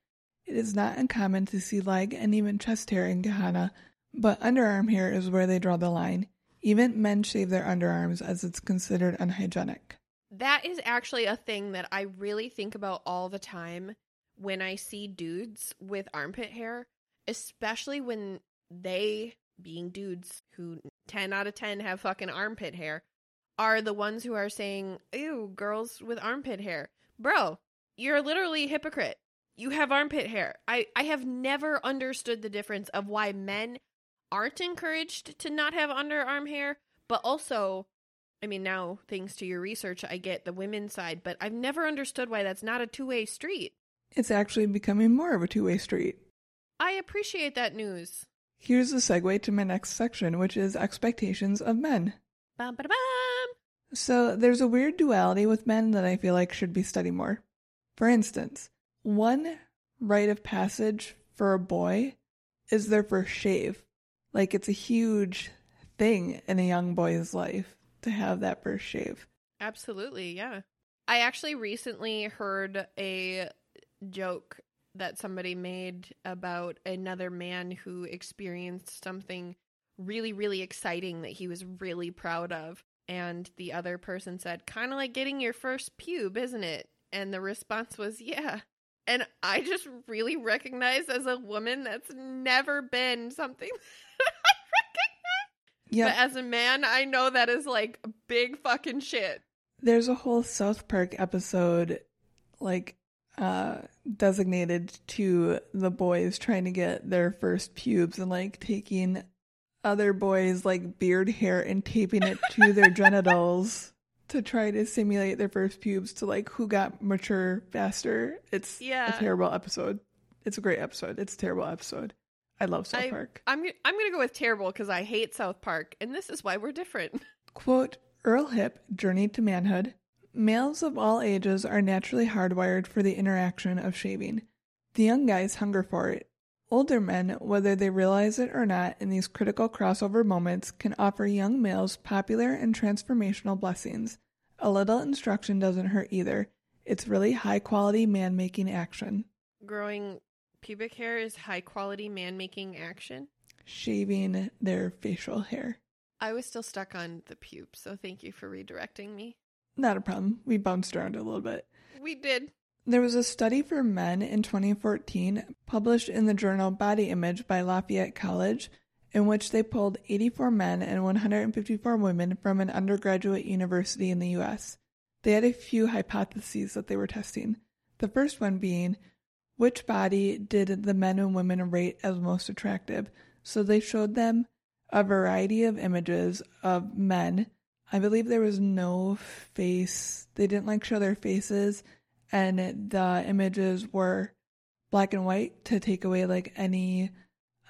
It is not uncommon to see leg and even chest hair in Gahana, but underarm hair is where they draw the line. Even men shave their underarms as it's considered unhygienic. That is actually a thing that I really think about all the time when I see dudes with armpit hair, especially when they, being dudes who 10 out of 10 have fucking armpit hair, are the ones who are saying, ew, girls with armpit hair. Bro, you're literally a hypocrite. You have armpit hair. I, I have never understood the difference of why men aren't encouraged to not have underarm hair, but also, I mean, now thanks to your research, I get the women's side, but I've never understood why that's not a two way street. It's actually becoming more of a two way street. I appreciate that news. Here's the segue to my next section, which is expectations of men. Bum, ba, bum. So there's a weird duality with men that I feel like should be studied more. For instance, one rite of passage for a boy is their first shave. Like it's a huge thing in a young boy's life to have that first shave. Absolutely, yeah. I actually recently heard a joke that somebody made about another man who experienced something really, really exciting that he was really proud of. And the other person said, kind of like getting your first pube, isn't it? And the response was, yeah. And I just really recognize as a woman that's never been something that I recognize. Yeah. But as a man, I know that is like big fucking shit. There's a whole South Park episode like uh designated to the boys trying to get their first pubes and like taking other boys like beard hair and taping it to their genitals to try to simulate their first pubes to like who got mature faster. It's Yeah. a terrible episode. It's a great episode. It's a terrible episode. I love South I, Park. I'm I'm gonna go with terrible because I hate South Park, and this is why we're different. Quote Earl Hipp, Journey to Manhood. Males of all ages are naturally hardwired for the interaction of shaving. The young guys hunger for it. Older men, whether they realize it or not, in these critical crossover moments, can offer young males popular and transformational blessings. A little instruction doesn't hurt either. It's really high quality man making action. Growing pubic hair is high quality man making action. Shaving their facial hair. I was still stuck on the pube, so thank you for redirecting me. Not a problem. We bounced around a little bit. We did. There was a study for men in 2014 published in the journal Body Image by Lafayette College, in which they pulled 84 men and 154 women from an undergraduate university in the US. They had a few hypotheses that they were testing. The first one being which body did the men and women rate as most attractive? So they showed them a variety of images of men. I believe there was no face, they didn't like show their faces and the images were black and white to take away like any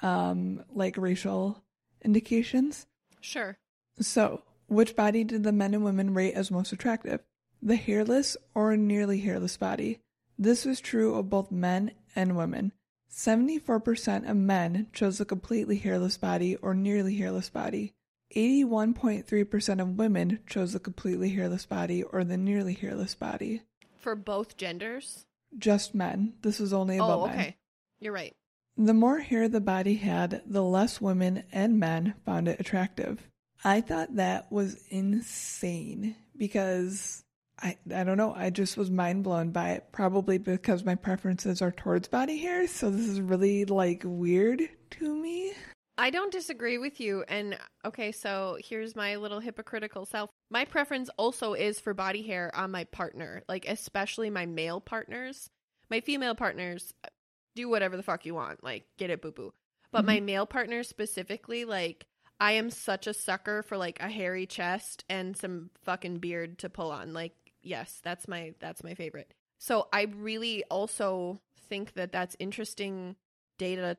um like racial indications. Sure. So, which body did the men and women rate as most attractive? The hairless or nearly hairless body. This was true of both men and women. 74% of men chose a completely hairless body or nearly hairless body. 81.3% of women chose a completely hairless body or the nearly hairless body. For both genders. Just men. This was only about Oh, men. okay. You're right. The more hair the body had, the less women and men found it attractive. I thought that was insane because I I don't know, I just was mind blown by it probably because my preferences are towards body hair, so this is really like weird to me. I don't disagree with you. And okay, so here's my little hypocritical self. My preference also is for body hair on my partner, like especially my male partners. My female partners uh, do whatever the fuck you want, like get it boo boo. But my mm-hmm. male partners specifically, like I am such a sucker for like a hairy chest and some fucking beard to pull on. Like yes, that's my that's my favorite. So I really also think that that's interesting data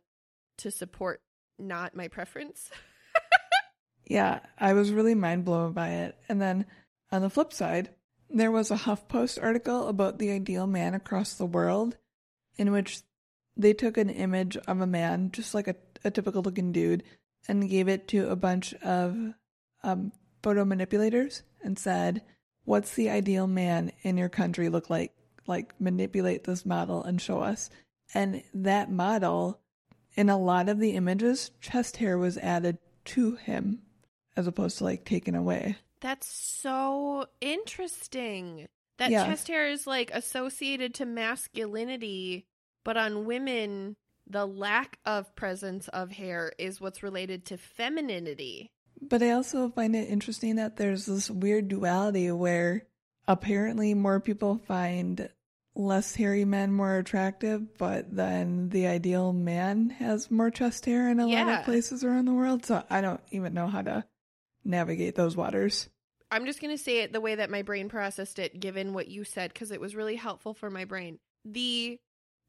to support not my preference. Yeah, I was really mind blown by it. And then on the flip side, there was a HuffPost article about the ideal man across the world, in which they took an image of a man, just like a, a typical looking dude, and gave it to a bunch of um, photo manipulators and said, What's the ideal man in your country look like? Like, manipulate this model and show us. And that model, in a lot of the images, chest hair was added to him as opposed to like taken away. That's so interesting. That Yeah. chest hair is like associated to masculinity, but on women, the lack of presence of hair is what's related to femininity. But I also find it interesting that there's this weird duality where apparently more people find less hairy men more attractive, but then the ideal man has more chest hair in a lot of places around the world. So I don't even know how to navigate those waters. I'm just going to say it the way that my brain processed it, given what you said, because it was really helpful for my brain. The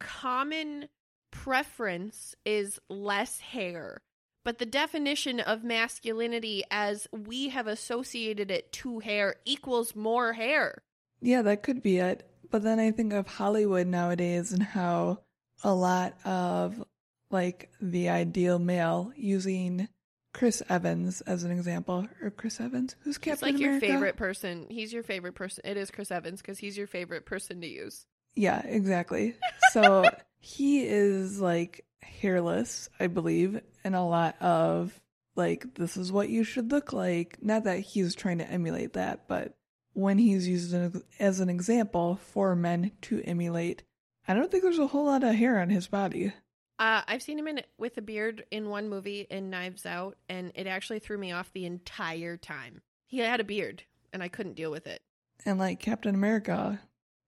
common preference is less hair, but the definition of masculinity as we have associated it to hair equals more hair. Yeah, that could be it. But then I think of Hollywood nowadays and how a lot of like the ideal male using Chris Evans as an example, or Chris Evans, who's Captain He's like your favorite person. He's your favorite person. It is Chris Evans because he's your favorite person to use. Yeah, exactly. So he is like hairless, I believe, and a lot of like this is what you should look like. Not that he's trying to emulate that, but when he's used as an- as an example for men to emulate, I don't think there's a whole lot of hair on his body. Uh, I've seen him in with a beard in one movie in Knives Out, and it actually threw me off the entire time. He had a beard, and I couldn't deal with it. And like Captain America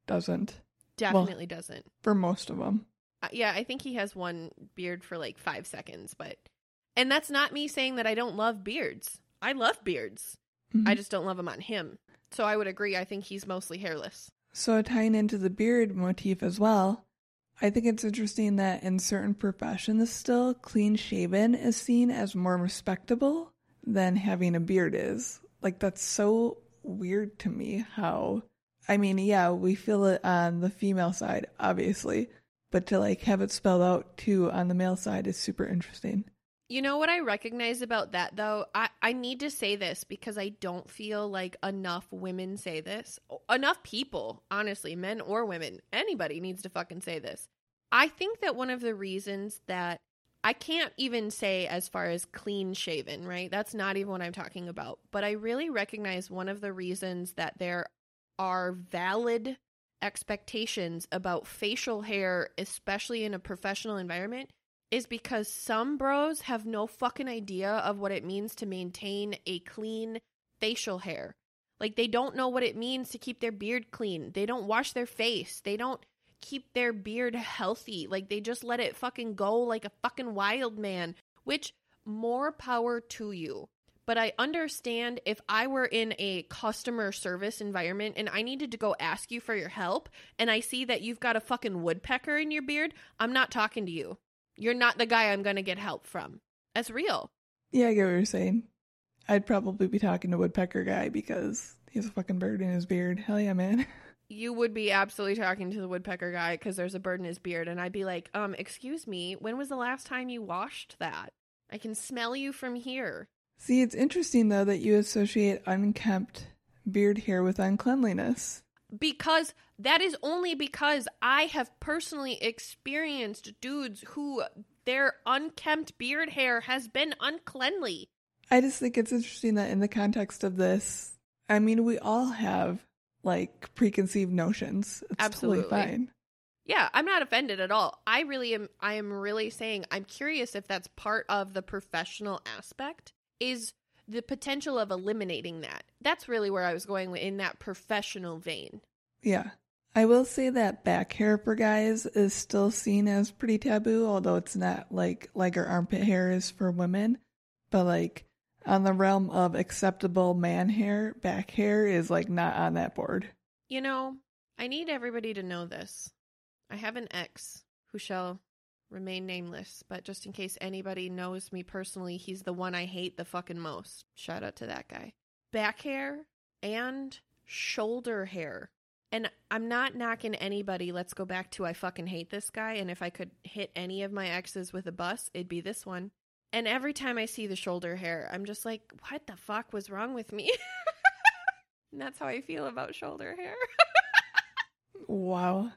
doesn't Definitely doesn't. for most of them. Uh, yeah, I think he has one beard for like five seconds, but and that's not me saying that I don't love beards. I love beards. Mhm. I just don't love them on him. So I would agree. I think he's mostly hairless. So tying into the beard motif as well, I think it's interesting that in certain professions still clean shaven is seen as more respectable than having a beard is. Like that's so weird to me how I mean, yeah, we feel it on the female side, obviously, but to like have it spelled out too on the male side is super interesting. You know what I recognize about that though? I, I need to say this because I don't feel like enough women say this. Enough people, honestly, men or women, anybody needs to fucking say this. I think that one of the reasons that I can't even say as far as clean shaven, right? That's not even what I'm talking about. But I really recognize one of the reasons that there are valid expectations about facial hair, especially in a professional environment, is because some bros have no fucking idea of what it means to maintain a clean facial hair. Like they don't know what it means to keep their beard clean. They don't wash their face. They don't keep their beard healthy. Like they just let it fucking go like a fucking wild man, which more power to you. But I understand if I were in a customer service environment and I needed to go ask you for your help and I see that you've got a fucking woodpecker in your beard, I'm not talking to you. You're not the guy I'm going to get help from. That's real. Yeah, I get what you're saying. I'd probably be talking to Woodpecker guy because he has a fucking bird in his beard. Hell yeah, man. You would be absolutely talking to the woodpecker guy because there's a bird in his beard. And I'd be like, um, excuse me, when was the last time you washed that? I can smell you from here. See, it's interesting though that you associate unkempt beard hair with uncleanliness. Because that is only because I have personally experienced dudes who their unkempt beard hair has been uncleanly. I just think it's interesting that in the context of this, I mean, we all have like preconceived notions. It's Absolutely. totally fine. Yeah, I'm not offended at all. I really am I am really saying I'm curious if that's part of the professional aspect is the potential of eliminating that. That's really where I was going in that professional vein. Yeah. I will say that back hair for guys is still seen as pretty taboo, although it's not like like our armpit hair is for women. But like on the realm of acceptable man hair, back hair is like not on that board. You know, I need everybody to know this. I have an ex who shall remain nameless, but just in case anybody knows me personally, he's the one I hate the fucking most. Shout out to that guy. Back hair and shoulder hair. And I'm not knocking anybody. Let's go back to I fucking hate this guy. And if I could hit any of my exes with a bus, it'd be this one. And every time I see the shoulder hair, I'm just like, what the fuck was wrong with me? and that's how I feel about shoulder hair. Wow.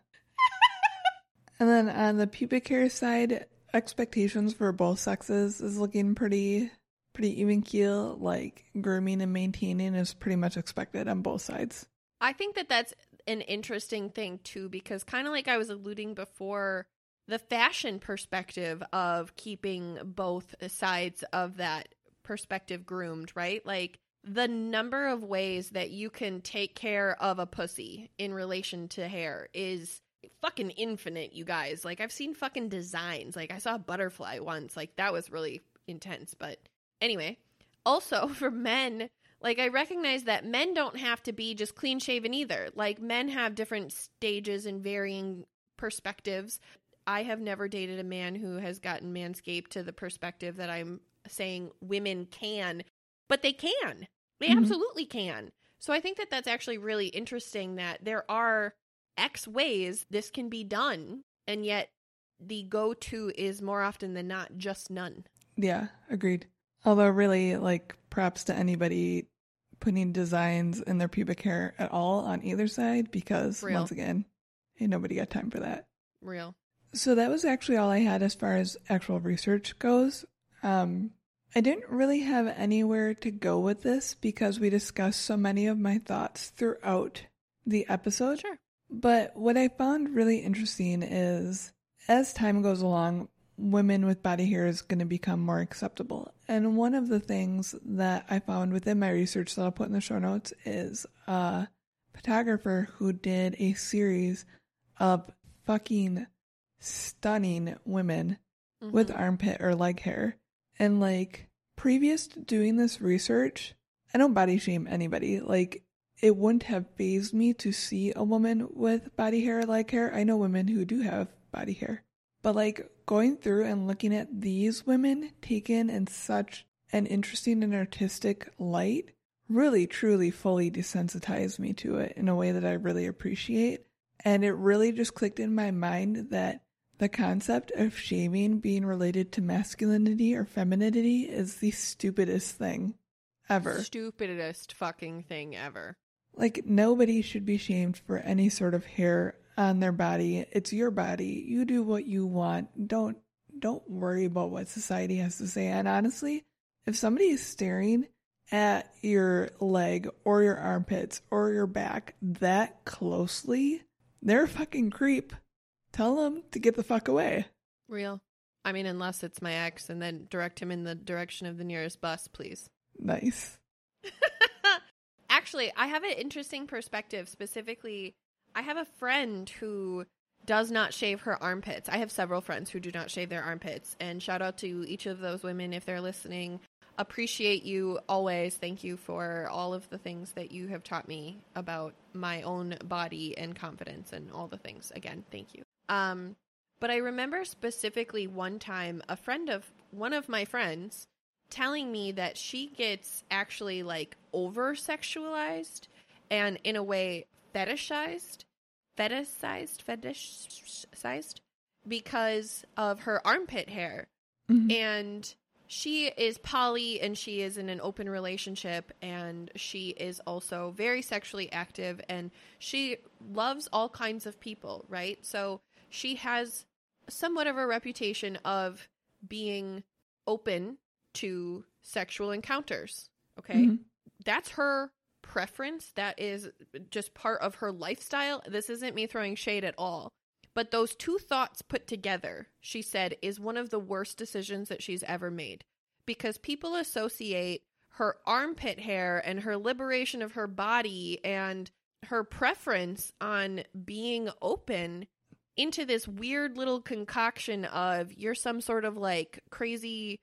And then on the pubic hair side, expectations for both sexes is looking pretty pretty even keel. Like grooming and maintaining is pretty much expected on both sides. I think that that's an interesting thing too, because kind of like I was alluding before, the fashion perspective of keeping both sides of that perspective groomed, right? Like the number of ways that you can take care of a pussy in relation to hair is fucking infinite, you guys. Like I've seen fucking designs. Like I saw a butterfly once. Like that was really intense, but anyway. Also for men, like I recognize that men don't have to be just clean shaven either. Like men have different stages and varying perspectives. I have never dated a man who has gotten manscaped to the perspective that I'm saying women can, but they can. They Mhm. absolutely can. So I think that that's actually really interesting that there are X ways this can be done, and yet the go to is more often than not just none. Yeah, agreed. Although, really, like, props to anybody putting designs in their pubic hair at all on either side because, Real. once again, ain't nobody got time for that. Real. So that was actually all I had as far as actual research goes. Um, I didn't really have anywhere to go with this because we discussed so many of my thoughts throughout the episode. Sure. But what I found really interesting is as time goes along, women with body hair is going to become more acceptable. And one of the things that I found within my research that I'll put in the show notes is a photographer who did a series of fucking stunning women with Mhm. armpit or leg hair. And like previous to doing this research, I don't body shame anybody. Like it wouldn't have phased me to see a woman with body hair like hair. I know women who do have body hair. But like going through and looking at these women taken in such an interesting and artistic light really truly fully desensitized me to it in a way that I really appreciate. And it really just clicked in my mind that the concept of shaming being related to masculinity or femininity is the stupidest thing ever. Stupidest fucking thing ever. Like nobody should be shamed for any sort of hair on their body. It's your body. You do what you want. Don't don't worry about what society has to say. And honestly, if somebody is staring at your leg or your armpits or your back that closely, they're a fucking creep. Tell them to get the fuck away. Real. I mean, unless it's my ex, and then direct him in the direction of the nearest bus, please. Nice. Actually, I have an interesting perspective. Specifically, I have a friend who does not shave her armpits. I have several friends who do not shave their armpits. And shout out to each of those women if they're listening. Appreciate you always. Thank you for all of the things that you have taught me about my own body and confidence and all the things. Again, thank you. Um, but I remember specifically one time a friend of one of my friends telling me that she gets actually like over sexualized and in a way fetishized, fetishized, fetishized because of her armpit hair. Mhm. And she is poly and she is in an open relationship and she is also very sexually active and she loves all kinds of people, right? So she has somewhat of a reputation of being open to sexual encounters. Okay. Mhm. That's her preference. That is just part of her lifestyle. This isn't me throwing shade at all. But those two thoughts put together, she said, is one of the worst decisions that she's ever made because people associate her armpit hair and her liberation of her body and her preference on being open into this weird little concoction of you're some sort of like crazy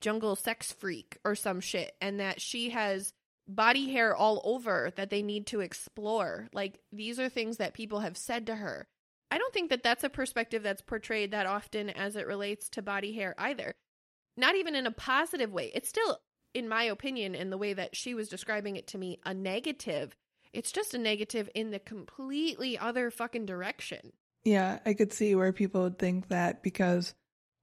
jungle sex freak or some shit and that she has body hair all over that they need to explore. Like these are things that people have said to her. I don't think that that's a perspective that's portrayed that often as it relates to body hair either. Not even in a positive way. It's still in my opinion in the way that she was describing it to me a negative. It's just a negative in the completely other fucking direction. Yeah, I could see where people would think that because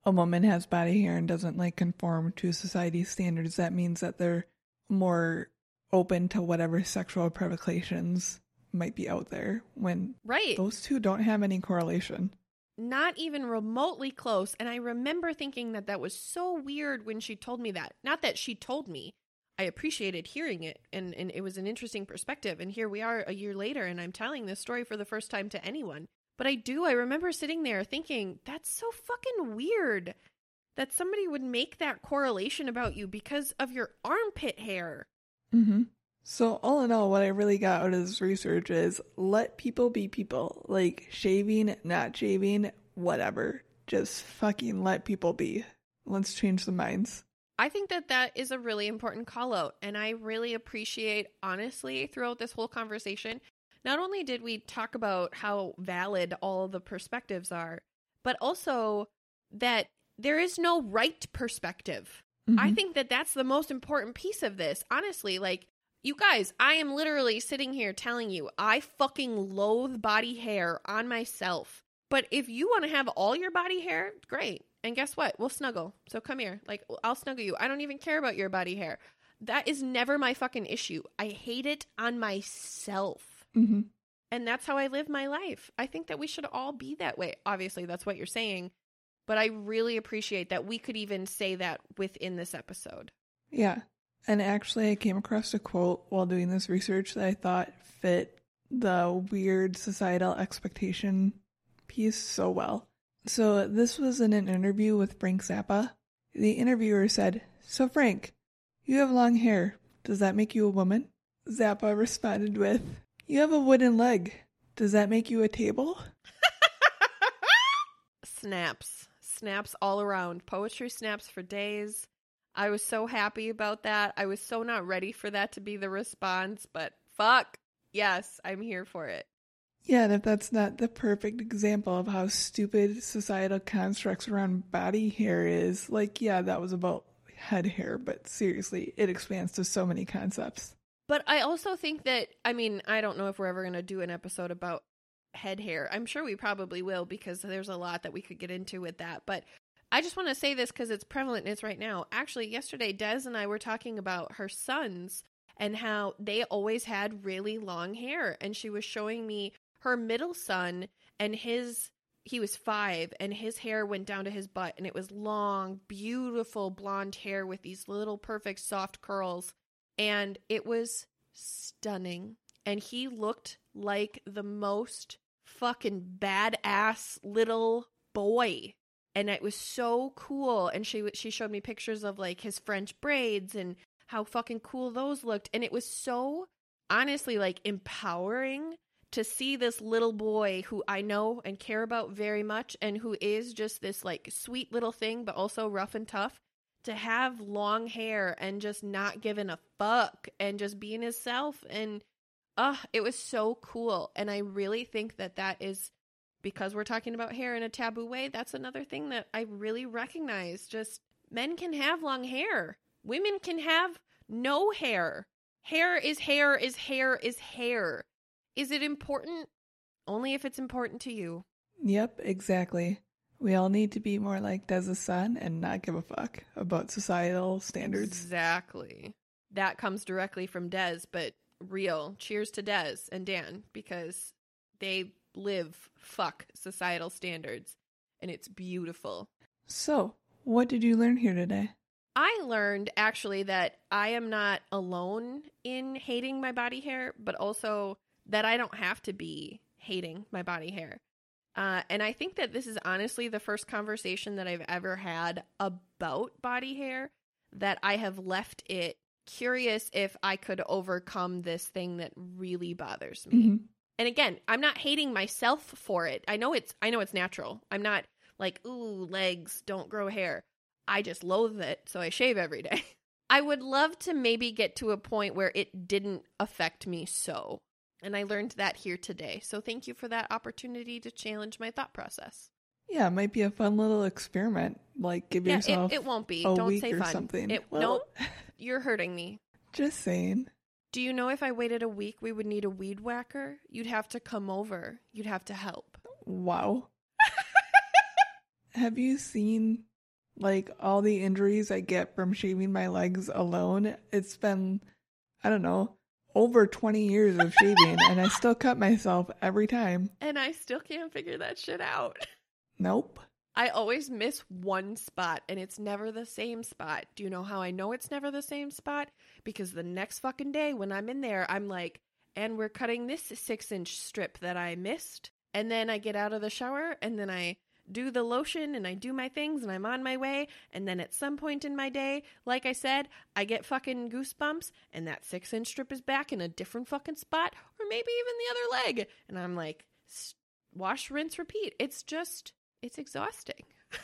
a woman has body hair and doesn't like conform to society's standards, that means that they're more open to whatever sexual provocations might be out there when right those two don't have any correlation. not even remotely close. And I remember thinking that that was so weird when she told me that. Not that she told me. I appreciated hearing it and, and it was an interesting perspective. And here we are a year later and I'm telling this story for the first time to anyone. But I do, I remember sitting there thinking, that's so fucking weird that somebody would make that correlation about you because of your armpit hair. Mm-hmm. So, all in all, what I really got out of this research is let people be people. Like shaving, not shaving, whatever. Just fucking let people be. Let's change the minds. I think that that is a really important call out. And I really appreciate, honestly, throughout this whole conversation, not only did we talk about how valid all the perspectives are, but also that there is no right perspective. Mm-hmm. I think that that's the most important piece of this. Honestly, like, you guys, I am literally sitting here telling you I fucking loathe body hair on myself. But if you want to have all your body hair, great. And guess what? We'll snuggle. So come here. Like, I'll snuggle you. I don't even care about your body hair. That is never my fucking issue. I hate it on myself. Mm-hmm. And that's how I live my life. I think that we should all be that way. Obviously, that's what you're saying. But I really appreciate that we could even say that within this episode. Yeah. And actually, I came across a quote while doing this research that I thought fit the weird societal expectation piece so well. So, this was in an interview with Frank Zappa. The interviewer said, So, Frank, you have long hair. Does that make you a woman? Zappa responded with, You have a wooden leg. Does that make you a table? snaps. Snaps all around. Poetry snaps for days. I was so happy about that. I was so not ready for that to be the response, but fuck. Yes, I'm here for it. Yeah, and if that's not the perfect example of how stupid societal constructs around body hair is, like, yeah, that was about head hair, but seriously, it expands to so many concepts. But I also think that, I mean, I don't know if we're ever going to do an episode about head hair. I'm sure we probably will because there's a lot that we could get into with that. But I just want to say this because it's prevalent and it's right now. Actually, yesterday, Des and I were talking about her sons and how they always had really long hair. And she was showing me her middle son and his he was five and his hair went down to his butt and it was long beautiful blonde hair with these little perfect soft curls and it was stunning. And he looked like the most fucking badass little boy. And it was so cool. And she she showed me pictures of like his french braids and how fucking cool those looked. And it was so honestly like empowering to see this little boy who I know and care about very much and who is just this like sweet little thing but also rough and tough to have long hair and just not giving a fuck and just being himself and uh it was so cool and I really think that that is because we're talking about hair in a taboo way that's another thing that I really recognize just men can have long hair women can have no hair hair is hair is hair is hair is it important? Only if it's important to you. Yep, exactly. We all need to be more like Des's son and not give a fuck about societal standards. Exactly. That comes directly from Des, but real. Cheers to Des and Dan because they live fuck societal standards and it's beautiful. So, what did you learn here today? I learned actually that I am not alone in hating my body hair, but also that I don't have to be hating my body hair. Uh, and I think that this is honestly the first conversation that I've ever had about body hair that I have left it curious if I could overcome this thing that really bothers me. Mm-hmm. And again, I'm not hating myself for it. I know it's I know it's natural. I'm not like, ooh, legs don't grow hair. I just loathe it, so I shave every day. I would love to maybe get to a point where it didn't affect me so. And I learned that here today. So thank you for that opportunity to challenge my thought process. Yeah, it might be a fun little experiment. Like give Yeah, yourself it, it won't be. Don't say fun. something. It, Well- Nope, you're hurting me. Just saying. Do you know if I waited a week, we would need a weed whacker? You'd have to come over. You'd have to help. Wow. Have you seen like all the injuries I get from shaving my legs alone? It's been I don't know, over 20 years of shaving and I still cut myself every time. And I still can't figure that shit out. Nope. I always miss one spot and it's never the same spot. Do you know how I know it's never the same spot? Because the next fucking day when I'm in there, I'm like, and we're cutting this six inch strip that I missed. And then I get out of the shower and then I do the lotion and I do my things and I'm on my way. And then at some point in my day, like I said, I get fucking goosebumps and that six inch strip is back in a different fucking spot or maybe even the other leg. And I'm like, wash, rinse, repeat. It's just, it's exhausting.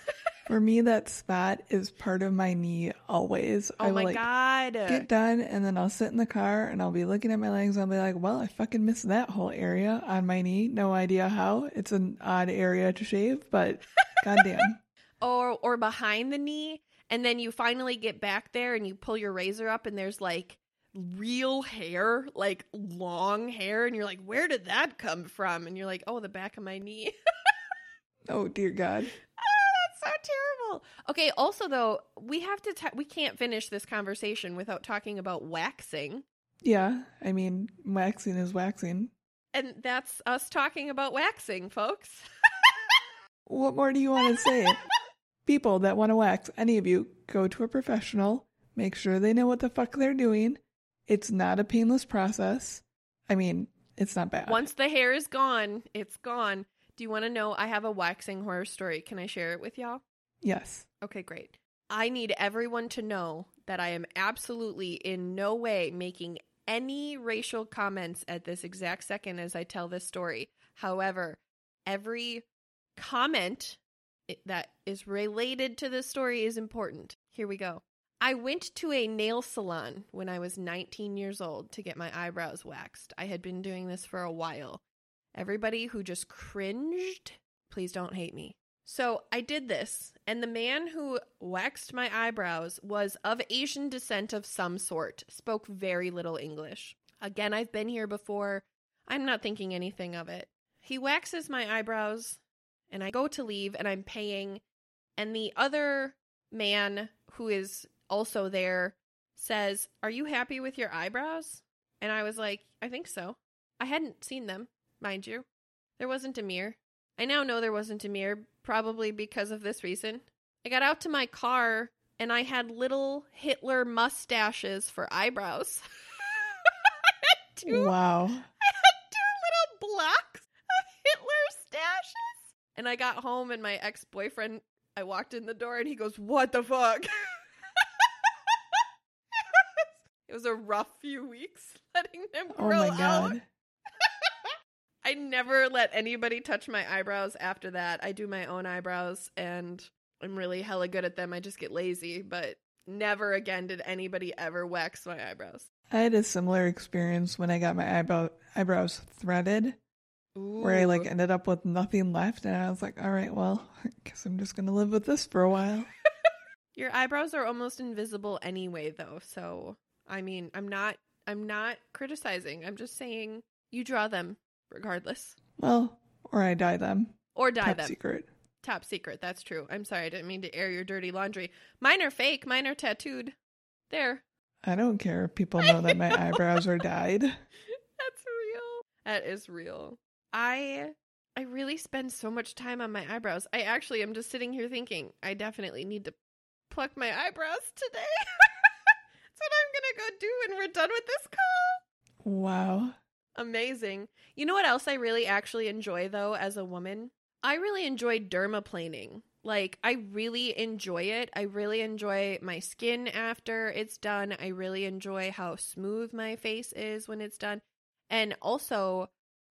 For me, that spot is part of my knee always. Oh I will, my like, God. Get done, and then I'll sit in the car and I'll be looking at my legs. And I'll be like, "Well, I fucking missed that whole area on my knee. No idea how. It's an odd area to shave, but goddamn." or or behind the knee and then you finally get back there and you pull your razor up and there's like real hair like long hair and you're like where did that come from and you're like oh the back of my knee Oh dear God. So terrible okay also though we have to ta- we can't finish this conversation without talking about waxing Yeah, I mean, waxing is waxing. and that's us talking about waxing folks What more do you want to say? People that want to wax, any of you, go to a professional. Make sure they know what the fuck they're doing. It's not a painless process. I mean, it's not bad. once the hair is gone it's gone do you want to know i have a waxing horror story can i share it with y'all yes. Okay, great. I need everyone to know that I am absolutely in no way making any racial comments at this exact second as I tell this story. However, every comment that is related to this story is important. Here we go. I went to a nail salon when I was 19 years old to get my eyebrows waxed. I had been doing this for a while. Everybody who just cringed, please don't hate me. So I did this, and the man who waxed my eyebrows was of Asian descent of some sort, spoke very little English. Again, I've been here before. I'm not thinking anything of it. He waxes my eyebrows, and I go to leave, and I'm paying, and the other man who is also there says, Are you happy with your eyebrows? And I was like, I think so. I hadn't seen them, mind you. There wasn't a mirror. I now know there wasn't a mirror, probably because of this reason. I got out to my car and I had little Hitler mustaches for eyebrows. I had two, Wow. I had two little blocks of Hitler stashes. And I got home and my ex boyfriend, I walked in the door and he goes, What the fuck? it was a rough few weeks letting them Oh grow my out. I never let anybody touch my eyebrows after that. I do my own eyebrows and I'm really hella good at them. I just get lazy, but never again did anybody ever wax my eyebrows. I had a similar experience when I got my eyebrow eyebrows threaded, where I like ended up with nothing left, and I was like, "All right, well, I guess I'm just gonna live with this for a while." Your eyebrows are almost invisible anyway though. So, I mean, I'm not I'm not criticizing. I'm just saying you draw them regardless Well, or I dye them. or dye them. Top them. secret. Top secret. That's true. I'm sorry. I didn't mean to air your dirty laundry. Mine are fake. Mine are tattooed. There. I don't care if people know that my eyebrows are dyed. That's real. That is real. I I really spend so much time on my eyebrows. I actually am just sitting here thinking I definitely need to pluck my eyebrows today. That's what I'm gonna go do when we're done with this call. Wow. Amazing. You know what else I really actually enjoy though as a woman? I really enjoy dermaplaning. Like I really enjoy it. I really enjoy my skin after it's done. I really enjoy how smooth my face is when it's done. And also,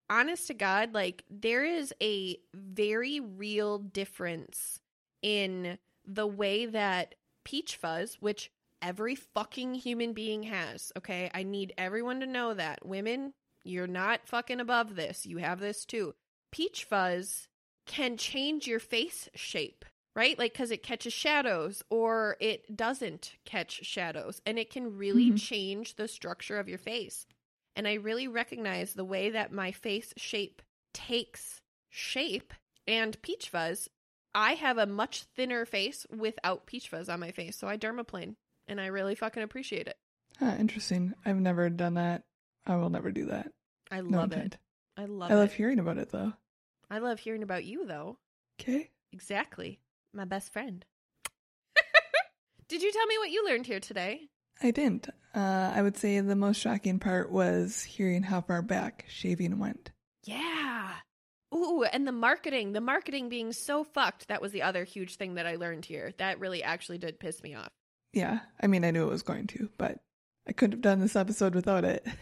honest to God, like there is a very real difference in the way that peach fuzz, which every fucking human being has, okay? I need everyone to know that. Women, you're not fucking above this. You have this too. Peach fuzz can change your face shape, right? Like, because it catches shadows or it doesn't catch shadows, and it can really Mhm. change the structure of your face. And I really recognize the way that my face shape takes shape and peach fuzz. I have a much thinner face without peach fuzz on my face, so I dermaplane, and I really fucking appreciate it. Huh, interesting. I've never done that. I will never do that. I No love it. I love I love it. hearing about it though. I love hearing about you, though. Okay. Exactly. My best friend. Did you tell me what you learned here today? I didn't. Uh, I would say the most shocking part was hearing how far back shaving went. Yeah. Ooh, and the marketing, the marketing being so fucked. That was the other huge thing that I learned here. That really actually did piss me off. Yeah, I mean, I knew it was going to, but I couldn't have done this episode without it.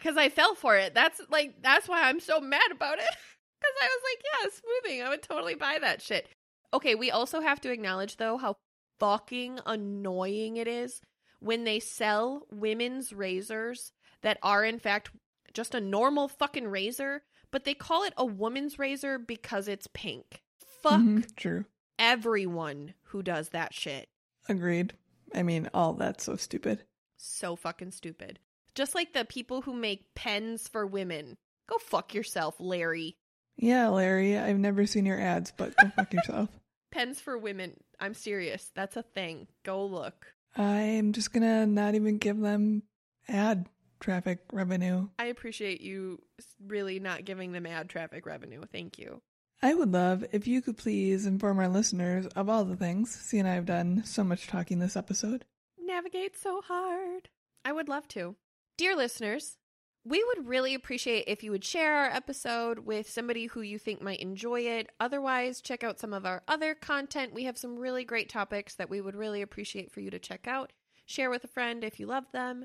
Because I fell for it. That's like, that's why I'm so mad about it. Because I was like, yeah, smoothing. I would totally buy that shit. Okay, we also have to acknowledge, though, how fucking annoying it is when they sell women's razors that are, in fact, just a normal fucking razor, but they call it a woman's razor because it's pink. Fuck Mhm, true. everyone who does that shit. Agreed. I mean, all that's so stupid. So fucking stupid. Just like the people who make pens for women. Go fuck yourself, Larry. Yeah, Larry, I've never seen your ads, but go fuck yourself. Pens for women. I'm serious. That's a thing. Go look. I'm just gonna not even give them ad traffic revenue. I appreciate you really not giving them ad traffic revenue. Thank you. I would love if you could please inform our listeners of all the things. See, and I've done so much talking this episode. Navigate so hard. I would love to. Dear listeners, we would really appreciate if you would share our episode with somebody who you think might enjoy it. Otherwise, check out some of our other content. We have some really great topics that we would really appreciate for you to check out. Share with a friend if you love them.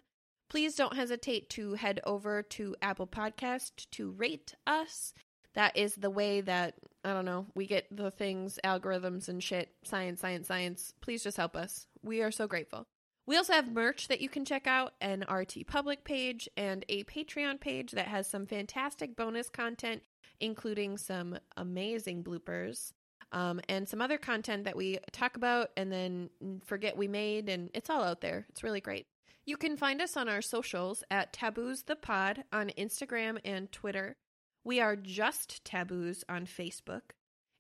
Please don't hesitate to head over to Apple Podcast to rate us. That is the way that, I don't know, we get the things, algorithms and shit, science, science, science. Please just help us. We are so grateful. We also have merch that you can check out, an RT Public page, and a Patreon page that has some fantastic bonus content, including some amazing bloopers um, and some other content that we talk about and then forget we made, and it's all out there. It's really great. You can find us on our socials at Taboos the Pod on Instagram and Twitter. We are just Taboos on Facebook.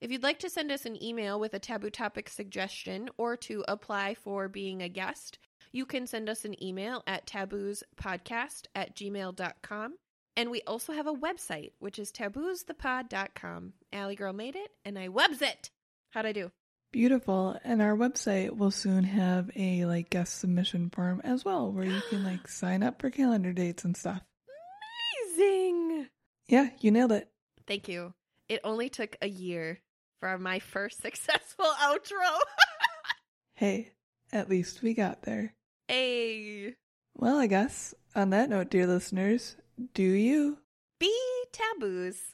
If you'd like to send us an email with a taboo topic suggestion or to apply for being a guest, you can send us an email at taboospodcast at gmail.com. And we also have a website, which is taboosthepod.com. Allie Girl made it, and I webs it. How'd I do? Beautiful. And our website will soon have a like guest submission form as well, where you can like sign up for calendar dates and stuff. Amazing. Yeah, you nailed it. Thank you. It only took a year for my first successful outro. Hey, at least we got there. Hey, Well, I guess on that note, dear listeners, do you? be taboos.